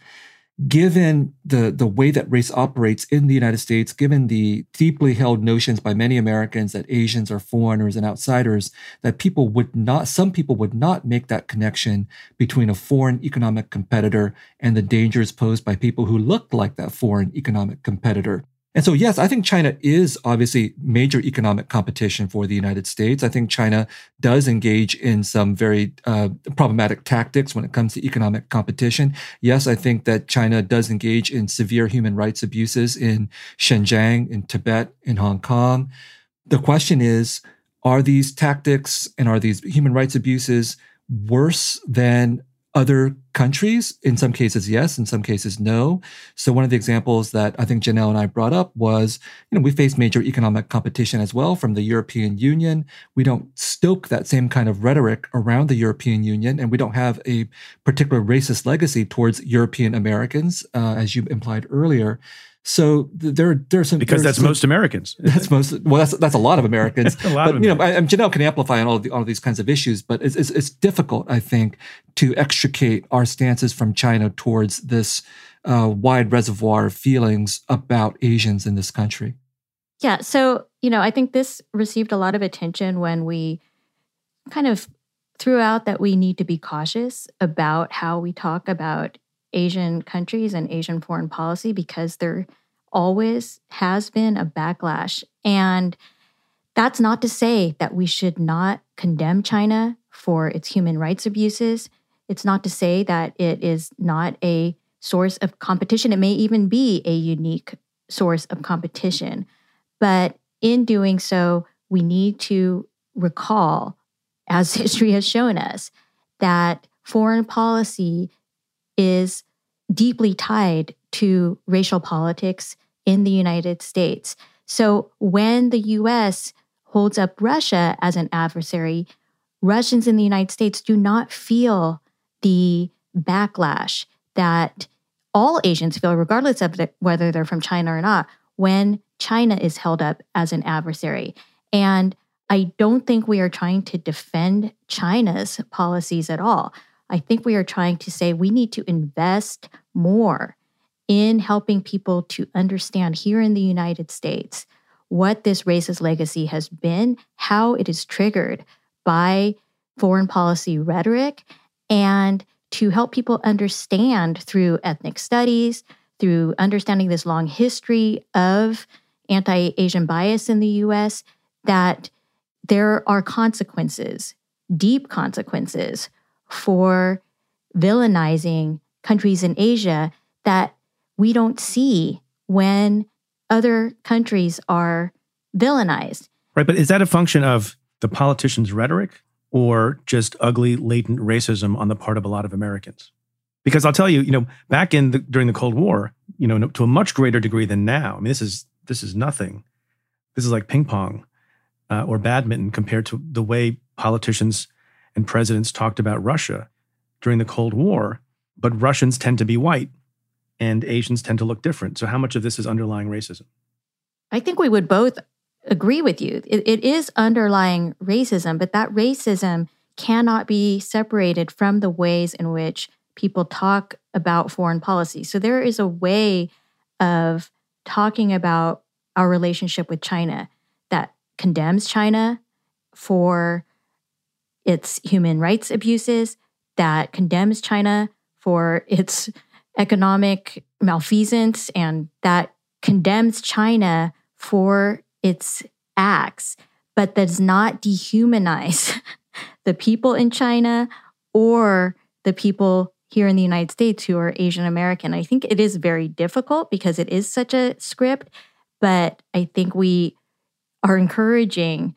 given the, the way that race operates in the United States, given the deeply held notions by many Americans that Asians are foreigners and outsiders, that people would not, some people would not make that connection between a foreign economic competitor and the dangers posed by people who looked like that foreign economic competitor. And so, yes, I think China is obviously major economic competition for the United States. I think China does engage in some very uh, problematic tactics when it comes to economic competition. Yes, I think that China does engage in severe human rights abuses in Xinjiang, in Tibet, in Hong Kong. The question is, are these tactics and are these human rights abuses worse than other countries. In some cases, yes. In some cases, no. So one of the examples that I think Janelle and I brought up was, you know, we face major economic competition as well from the European Union. We don't stoke that same kind of rhetoric around the European Union, and we don't have a particular racist legacy towards European Americans, uh, as you implied earlier. So there, there's some because that's some, most Americans. (laughs) That's most. Well, that's that's a lot of Americans. (laughs) a lot but, of you know, I, Janelle can amplify on all of, the, all of these kinds of issues, but it's, it's, it's difficult, I think, to extricate our stances from China towards this uh, wide reservoir of feelings about Asians in this country. Yeah. So you know, I think this received a lot of attention when we kind of threw out that we need to be cautious about how we talk about Asian countries and Asian foreign policy because there always has been a backlash. And that's not to say that we should not condemn China for its human rights abuses. It's not to say that it is not a source of competition. It may even be a unique source of competition. But in doing so, we need to recall, as (laughs) history has shown us, that foreign policy is deeply tied to racial politics in the United States. So when the US holds up Russia as an adversary, Russians in the United States do not feel the backlash that all Asians feel, regardless of the, whether they're from China or not, when China is held up as an adversary. And I don't think we are trying to defend China's policies at all. I think we are trying to say we need to invest more in helping people to understand here in the United States what this racist legacy has been, how it is triggered by foreign policy rhetoric, and to help people understand through ethnic studies, through understanding this long history of anti Asian bias in the US, that there are consequences, deep consequences for villainizing countries in Asia that we don't see when other countries are villainized. Right. But is that a function of the politicians' rhetoric or just ugly, latent racism on the part of a lot of Americans? Because I'll tell you, you know, back in the, during the Cold War, you know, to a much greater degree than now. I mean, this is this is nothing. This is like ping pong uh, or badminton compared to the way politicians and presidents talked about Russia during the Cold War. But Russians tend to be white and Asians tend to look different. So, how much of this is underlying racism? I think we would both agree with you. it, it is underlying racism, but that racism cannot be separated from the ways in which people talk about foreign policy. So, there is a way of talking about our relationship with China that condemns China for its human rights abuses, that condemns China for its economic malfeasance, and that condemns China for its acts, but does not dehumanize (laughs) the people in China or the people here in the United States who are Asian American. I think it is very difficult because it is such a script, but I think we are encouraging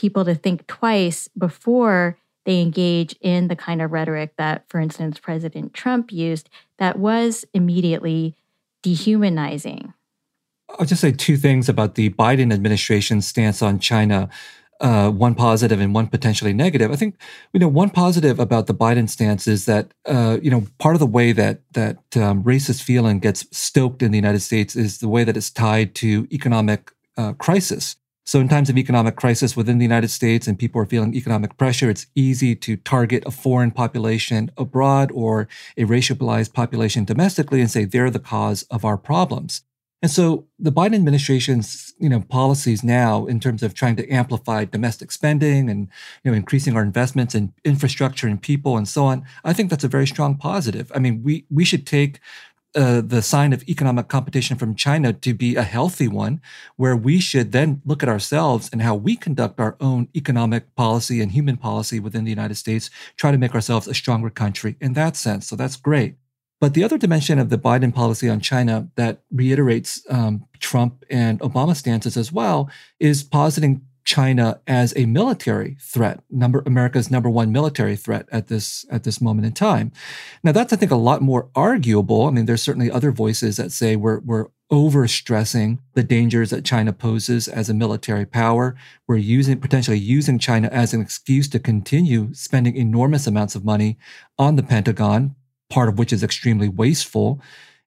people to think twice before they engage in the kind of rhetoric that, for instance, President Trump used that was immediately dehumanizing. I'll just say two things about the Biden administration's stance on China. uh, one positive and one potentially negative. I think you know one positive about the Biden stance is that uh, you know part of the way that that um, racist feeling gets stoked in the United States is the way that it's tied to economic uh, crisis. So, in times of economic crisis within the United States and people are feeling economic pressure, it's easy to target a foreign population abroad or a racialized population domestically and say they're the cause of our problems. And so the Biden administration's, you know, policies now in terms of trying to amplify domestic spending and, you know, increasing our investments in infrastructure and people and so on, I think that's a very strong positive. I mean, we we should take uh, the sign of economic competition from China to be a healthy one, where we should then look at ourselves and how we conduct our own economic policy and human policy within the United States, try to make ourselves a stronger country in that sense. So that's great. But the other dimension of the Biden policy on China that reiterates um, Trump and Obama stances as well is positing China as a military threat, number America's number one military threat at this at this moment in time. Now that's I think a lot more arguable. I mean, there's certainly other voices that say we're we're overstressing the dangers that China poses as a military power. We're using potentially using China as an excuse to continue spending enormous amounts of money on the Pentagon, part of which is extremely wasteful.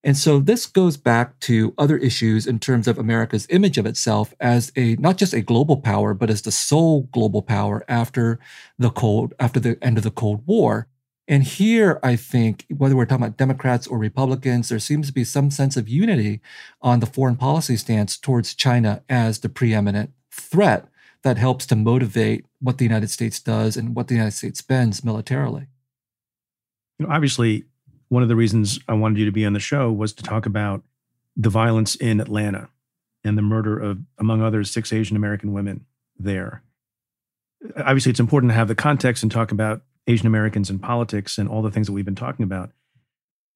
And so this goes back to other issues in terms of America's image of itself as a not just a global power, but as the sole global power after the cold after the end of the Cold War. And here, I think, whether we're talking about Democrats or Republicans, there seems to be some sense of unity on the foreign policy stance towards China as the preeminent threat that helps to motivate what the United States does and what the United States spends militarily. You know, obviously, one of the reasons I wanted you to be on the show was to talk about the violence in Atlanta and the murder of, among others, six Asian American women there. Obviously, it's important to have the context and talk about Asian Americans in politics and all the things that we've been talking about.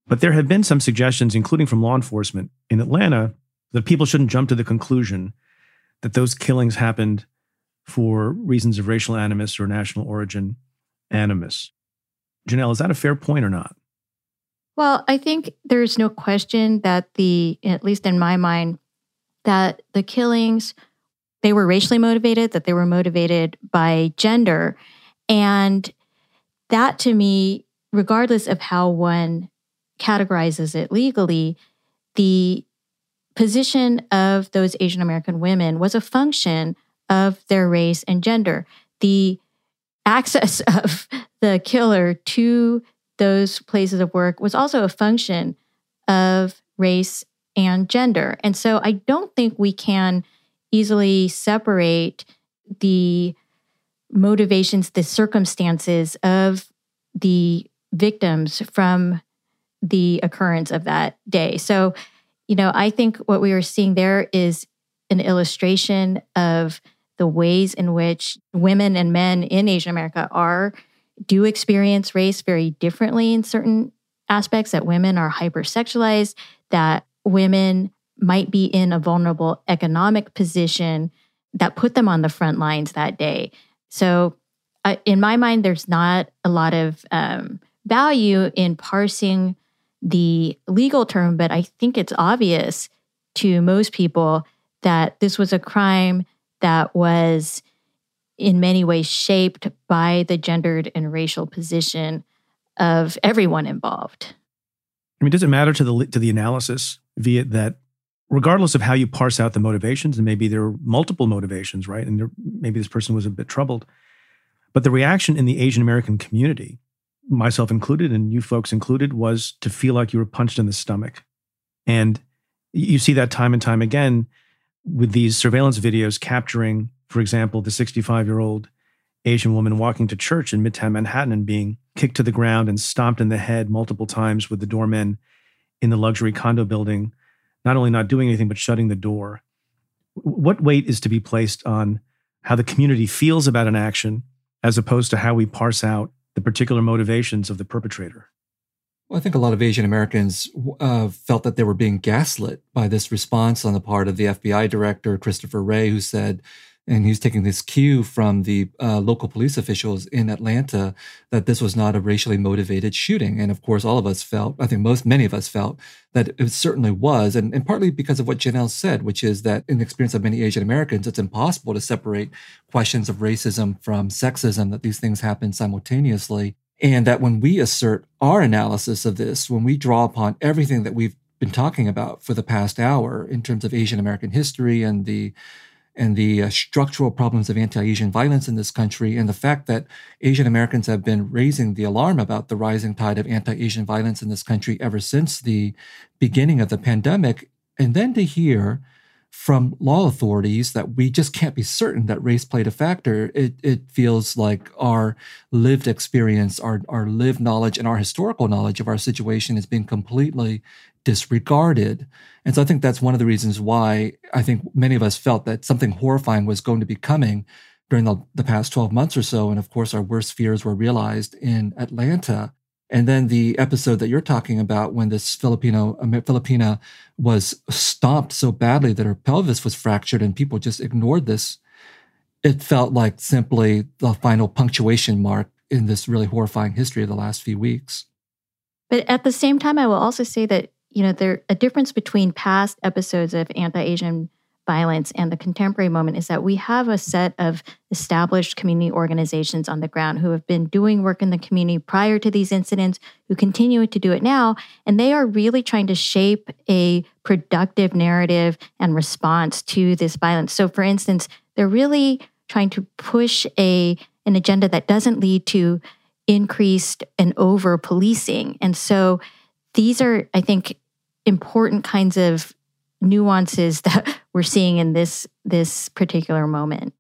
But there have been some suggestions, including from law enforcement in Atlanta, that people shouldn't jump to the conclusion that those killings happened for reasons of racial animus or national origin animus. Janelle, is that a fair point or not? Well, I think there's no question that the, at least in my mind, that the killings, they were racially motivated, that they were motivated by gender. And that to me, regardless of how one categorizes it legally, the position of those Asian American women was a function of their race and gender. The access (laughs) of the killer to those places of work was also a function of race and gender. And so I don't think we can easily separate the motivations, the circumstances of the victims from the occurrence of that day. So, you know, I think what we are seeing there is an illustration of the ways in which women and men in Asian America are do experience race very differently in certain aspects, that women are hypersexualized, that women might be in a vulnerable economic position that put them on the front lines that day. So, uh, in my mind, there's not a lot of um, value in parsing the legal term, but I think it's obvious to most people that this was a crime that was in many ways shaped by the gendered and racial position of everyone involved. I mean, does it matter to the to the analysis Viet that, regardless of how you parse out the motivations, and maybe there are multiple motivations, right? And there, maybe this person was a bit troubled, but the reaction in the Asian American community, myself included, and you folks included, was to feel like you were punched in the stomach, and you see that time and time again with these surveillance videos capturing for example, the 65 year old Asian woman walking to church in Midtown Manhattan and being kicked to the ground and stomped in the head multiple times with the doorman in the luxury condo building, not only not doing anything, but shutting the door. What weight is to be placed on how the community feels about an action as opposed to how we parse out the particular motivations of the perpetrator? Well, I think a lot of Asian Americans uh, felt that they were being gaslit by this response on the part of the FBI director, Christopher Wray, who said, and he's taking this cue from the uh, local police officials in Atlanta that this was not a racially motivated shooting. And of course, all of us felt, I think most, many of us felt that it certainly was. And, and partly because of what Janelle said, which is that in the experience of many Asian Americans, it's impossible to separate questions of racism from sexism, that these things happen simultaneously. And that when we assert our analysis of this, when we draw upon everything that we've been talking about for the past hour in terms of Asian American history and the and the uh, structural problems of anti-Asian violence in this country, and the fact that Asian Americans have been raising the alarm about the rising tide of anti-Asian violence in this country ever since the beginning of the pandemic, and then to hear from law authorities that we just can't be certain that race played a factor, it, it feels like our lived experience, our, our lived knowledge, and our historical knowledge of our situation has been completely disregarded. And so I think that's one of the reasons why I think many of us felt that something horrifying was going to be coming during the, the past 12 months or so. And of course, our worst fears were realized in Atlanta. And then the episode that you're talking about when this Filipino um, Filipina was stomped so badly that her pelvis was fractured and people just ignored this. It felt like simply the final punctuation mark in this really horrifying history of the last few weeks. But at the same time, I will also say that you know, there a difference between past episodes of anti-Asian violence and the contemporary moment is that we have a set of established community organizations on the ground who have been doing work in the community prior to these incidents, who continue to do it now, and they are really trying to shape a productive narrative and response to this violence. So for instance, they're really trying to push a an agenda that doesn't lead to increased and over policing. And so these are, I think, important kinds of nuances (laughs) that we're seeing in this this particular moment.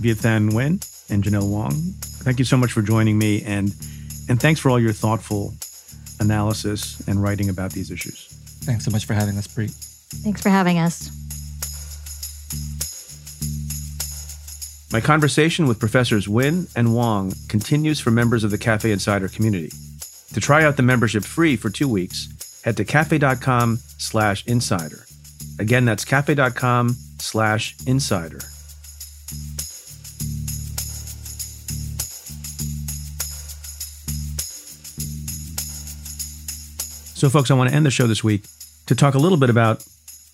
Viet Thanh Nguyen and Janelle Wong, thank you so much for joining me and and thanks for all your thoughtful analysis and writing about these issues. Thanks so much for having us, Preet. Thanks for having us. My conversation with Professors Nguyen and Wong continues for members of the Cafe Insider community. To try out the membership free for two weeks, head to cafe.com slash insider. Again, that's cafe.com slash insider. So, folks, I want to end the show this week to talk a little bit about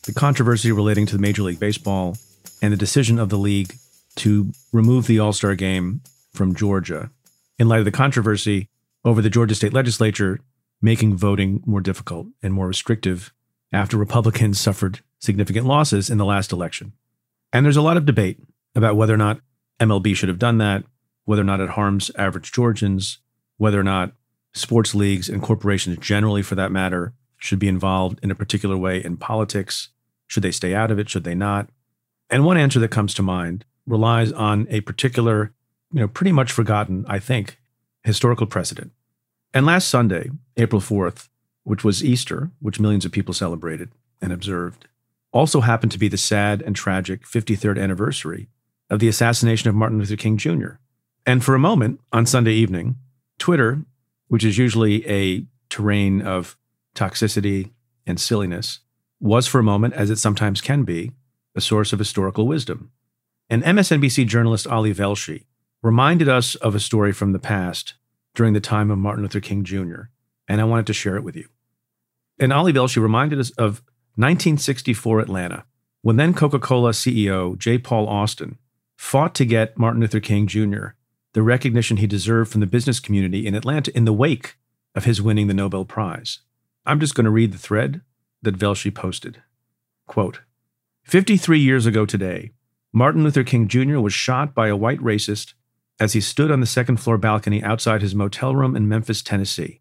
the controversy relating to the Major League Baseball and the decision of the league to remove the All Star game from Georgia in light of the controversy over the Georgia state legislature making voting more difficult and more restrictive after Republicans suffered significant losses in the last election. And there's a lot of debate about whether or not MLB should have done that, whether or not it harms average Georgians, whether or not sports leagues and corporations generally, for that matter, should be involved in a particular way in politics. Should they stay out of it? Should they not? And one answer that comes to mind relies on a particular, you know, pretty much forgotten, I think, historical precedent. And last Sunday, April 4th, which was Easter, which millions of people celebrated and observed, also happened to be the sad and tragic 53rd anniversary of the assassination of Martin Luther King Jr. And for a moment on Sunday evening, Twitter, which is usually a terrain of toxicity and silliness, was for a moment, as it sometimes can be, a source of historical wisdom. And MSNBC journalist Ali Velshi reminded us of a story from the past during the time of Martin Luther King Jr., and I wanted to share it with you. And Ali Velshi reminded us of 1964 Atlanta, when then Coca Cola CEO J. Paul Austin fought to get Martin Luther King Jr. the recognition he deserved from the business community in Atlanta in the wake of his winning the Nobel Prize. I'm just going to read the thread that Velshi posted. Quote 53 years ago today, Martin Luther King Jr. was shot by a white racist as he stood on the second floor balcony outside his motel room in Memphis, Tennessee.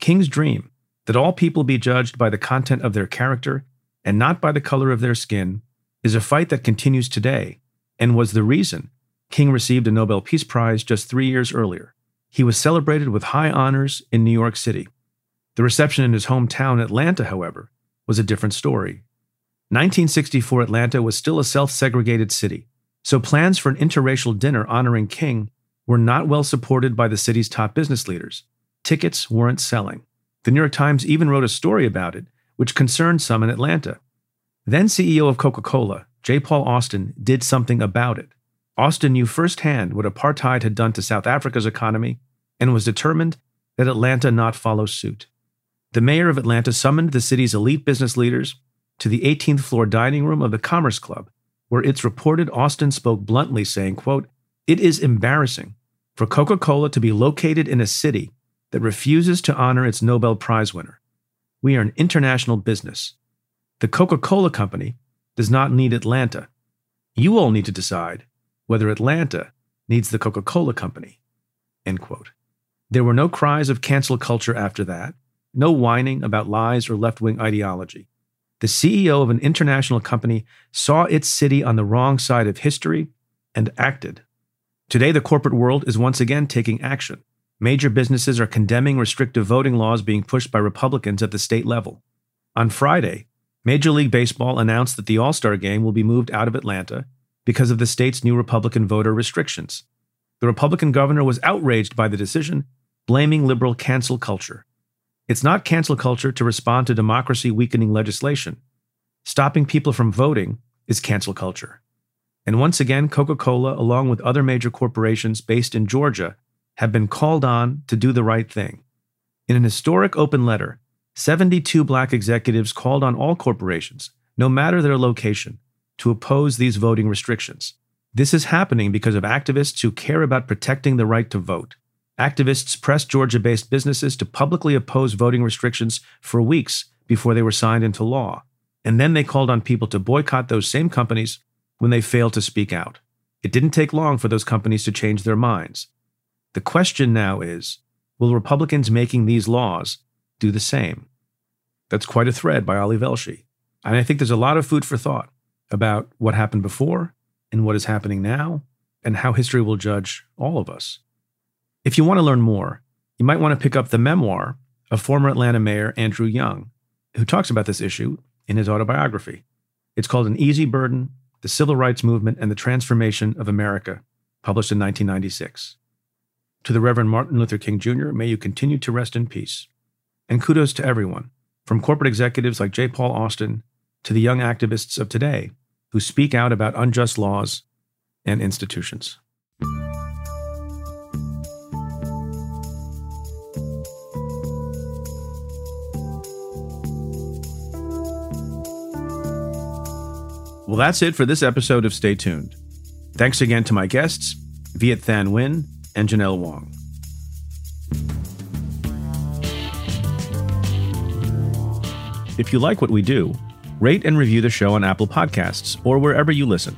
King's dream that all people be judged by the content of their character and not by the color of their skin is a fight that continues today and was the reason King received a Nobel Peace Prize just three years earlier. He was celebrated with high honors in New York City. The reception in his hometown, Atlanta, however, was a different story. 1964 Atlanta was still a self segregated city, so plans for an interracial dinner honoring King were not well supported by the city's top business leaders. Tickets weren't selling. The New York Times even wrote a story about it, which concerned some in Atlanta. Then CEO of Coca Cola, J. Paul Austin, did something about it. Austin knew firsthand what apartheid had done to South Africa's economy and was determined that Atlanta not follow suit. The mayor of Atlanta summoned the city's elite business leaders to the 18th floor dining room of the Commerce Club, where it's reported Austin spoke bluntly, saying, quote, It is embarrassing for Coca Cola to be located in a city that refuses to honor its Nobel Prize winner. We are an international business. The Coca Cola Company does not need Atlanta. You all need to decide whether Atlanta needs the Coca Cola Company. End quote. There were no cries of cancel culture after that, no whining about lies or left wing ideology. The CEO of an international company saw its city on the wrong side of history and acted. Today, the corporate world is once again taking action. Major businesses are condemning restrictive voting laws being pushed by Republicans at the state level. On Friday, Major League Baseball announced that the All Star game will be moved out of Atlanta because of the state's new Republican voter restrictions. The Republican governor was outraged by the decision, blaming liberal cancel culture. It's not cancel culture to respond to democracy weakening legislation. Stopping people from voting is cancel culture. And once again, Coca Cola, along with other major corporations based in Georgia, have been called on to do the right thing. In an historic open letter, 72 black executives called on all corporations, no matter their location, to oppose these voting restrictions. This is happening because of activists who care about protecting the right to vote. Activists pressed Georgia based businesses to publicly oppose voting restrictions for weeks before they were signed into law. And then they called on people to boycott those same companies when they failed to speak out. It didn't take long for those companies to change their minds. The question now is will Republicans making these laws do the same? That's quite a thread by Ali Velshi. And I think there's a lot of food for thought about what happened before and what is happening now and how history will judge all of us. If you want to learn more, you might want to pick up the memoir of former Atlanta Mayor Andrew Young, who talks about this issue in his autobiography. It's called An Easy Burden The Civil Rights Movement and the Transformation of America, published in 1996. To the Reverend Martin Luther King Jr., may you continue to rest in peace. And kudos to everyone, from corporate executives like J. Paul Austin to the young activists of today who speak out about unjust laws and institutions. Well, that's it for this episode of Stay Tuned. Thanks again to my guests, Viet Thanh Nguyen and Janelle Wong. If you like what we do, rate and review the show on Apple Podcasts or wherever you listen.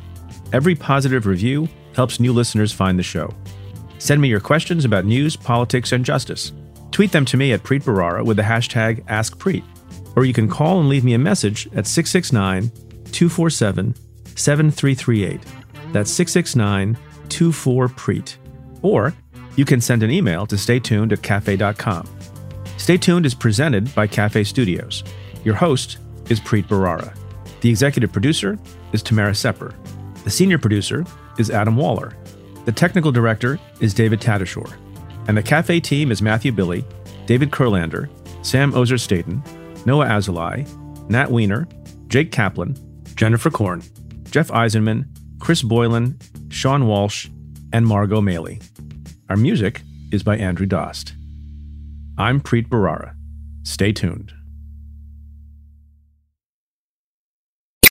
Every positive review helps new listeners find the show. Send me your questions about news, politics, and justice. Tweet them to me at Preet Bharara with the hashtag AskPreet. Or you can call and leave me a message at 669 247 7338. That's 669 24 Preet. Or you can send an email to staytuned at cafe.com. Stay Tuned is presented by Cafe Studios. Your host is Preet Bharara. The executive producer is Tamara Sepper. The senior producer is Adam Waller. The technical director is David Tatasciore. And the Cafe team is Matthew Billy, David Kurlander, Sam Ozer Staten, Noah Azulai, Nat Weiner, Jake Kaplan, Jennifer Korn, Jeff Eisenman, Chris Boylan, Sean Walsh, and Margot Maley. Our music is by Andrew Dost. I'm Preet Bharara. Stay tuned.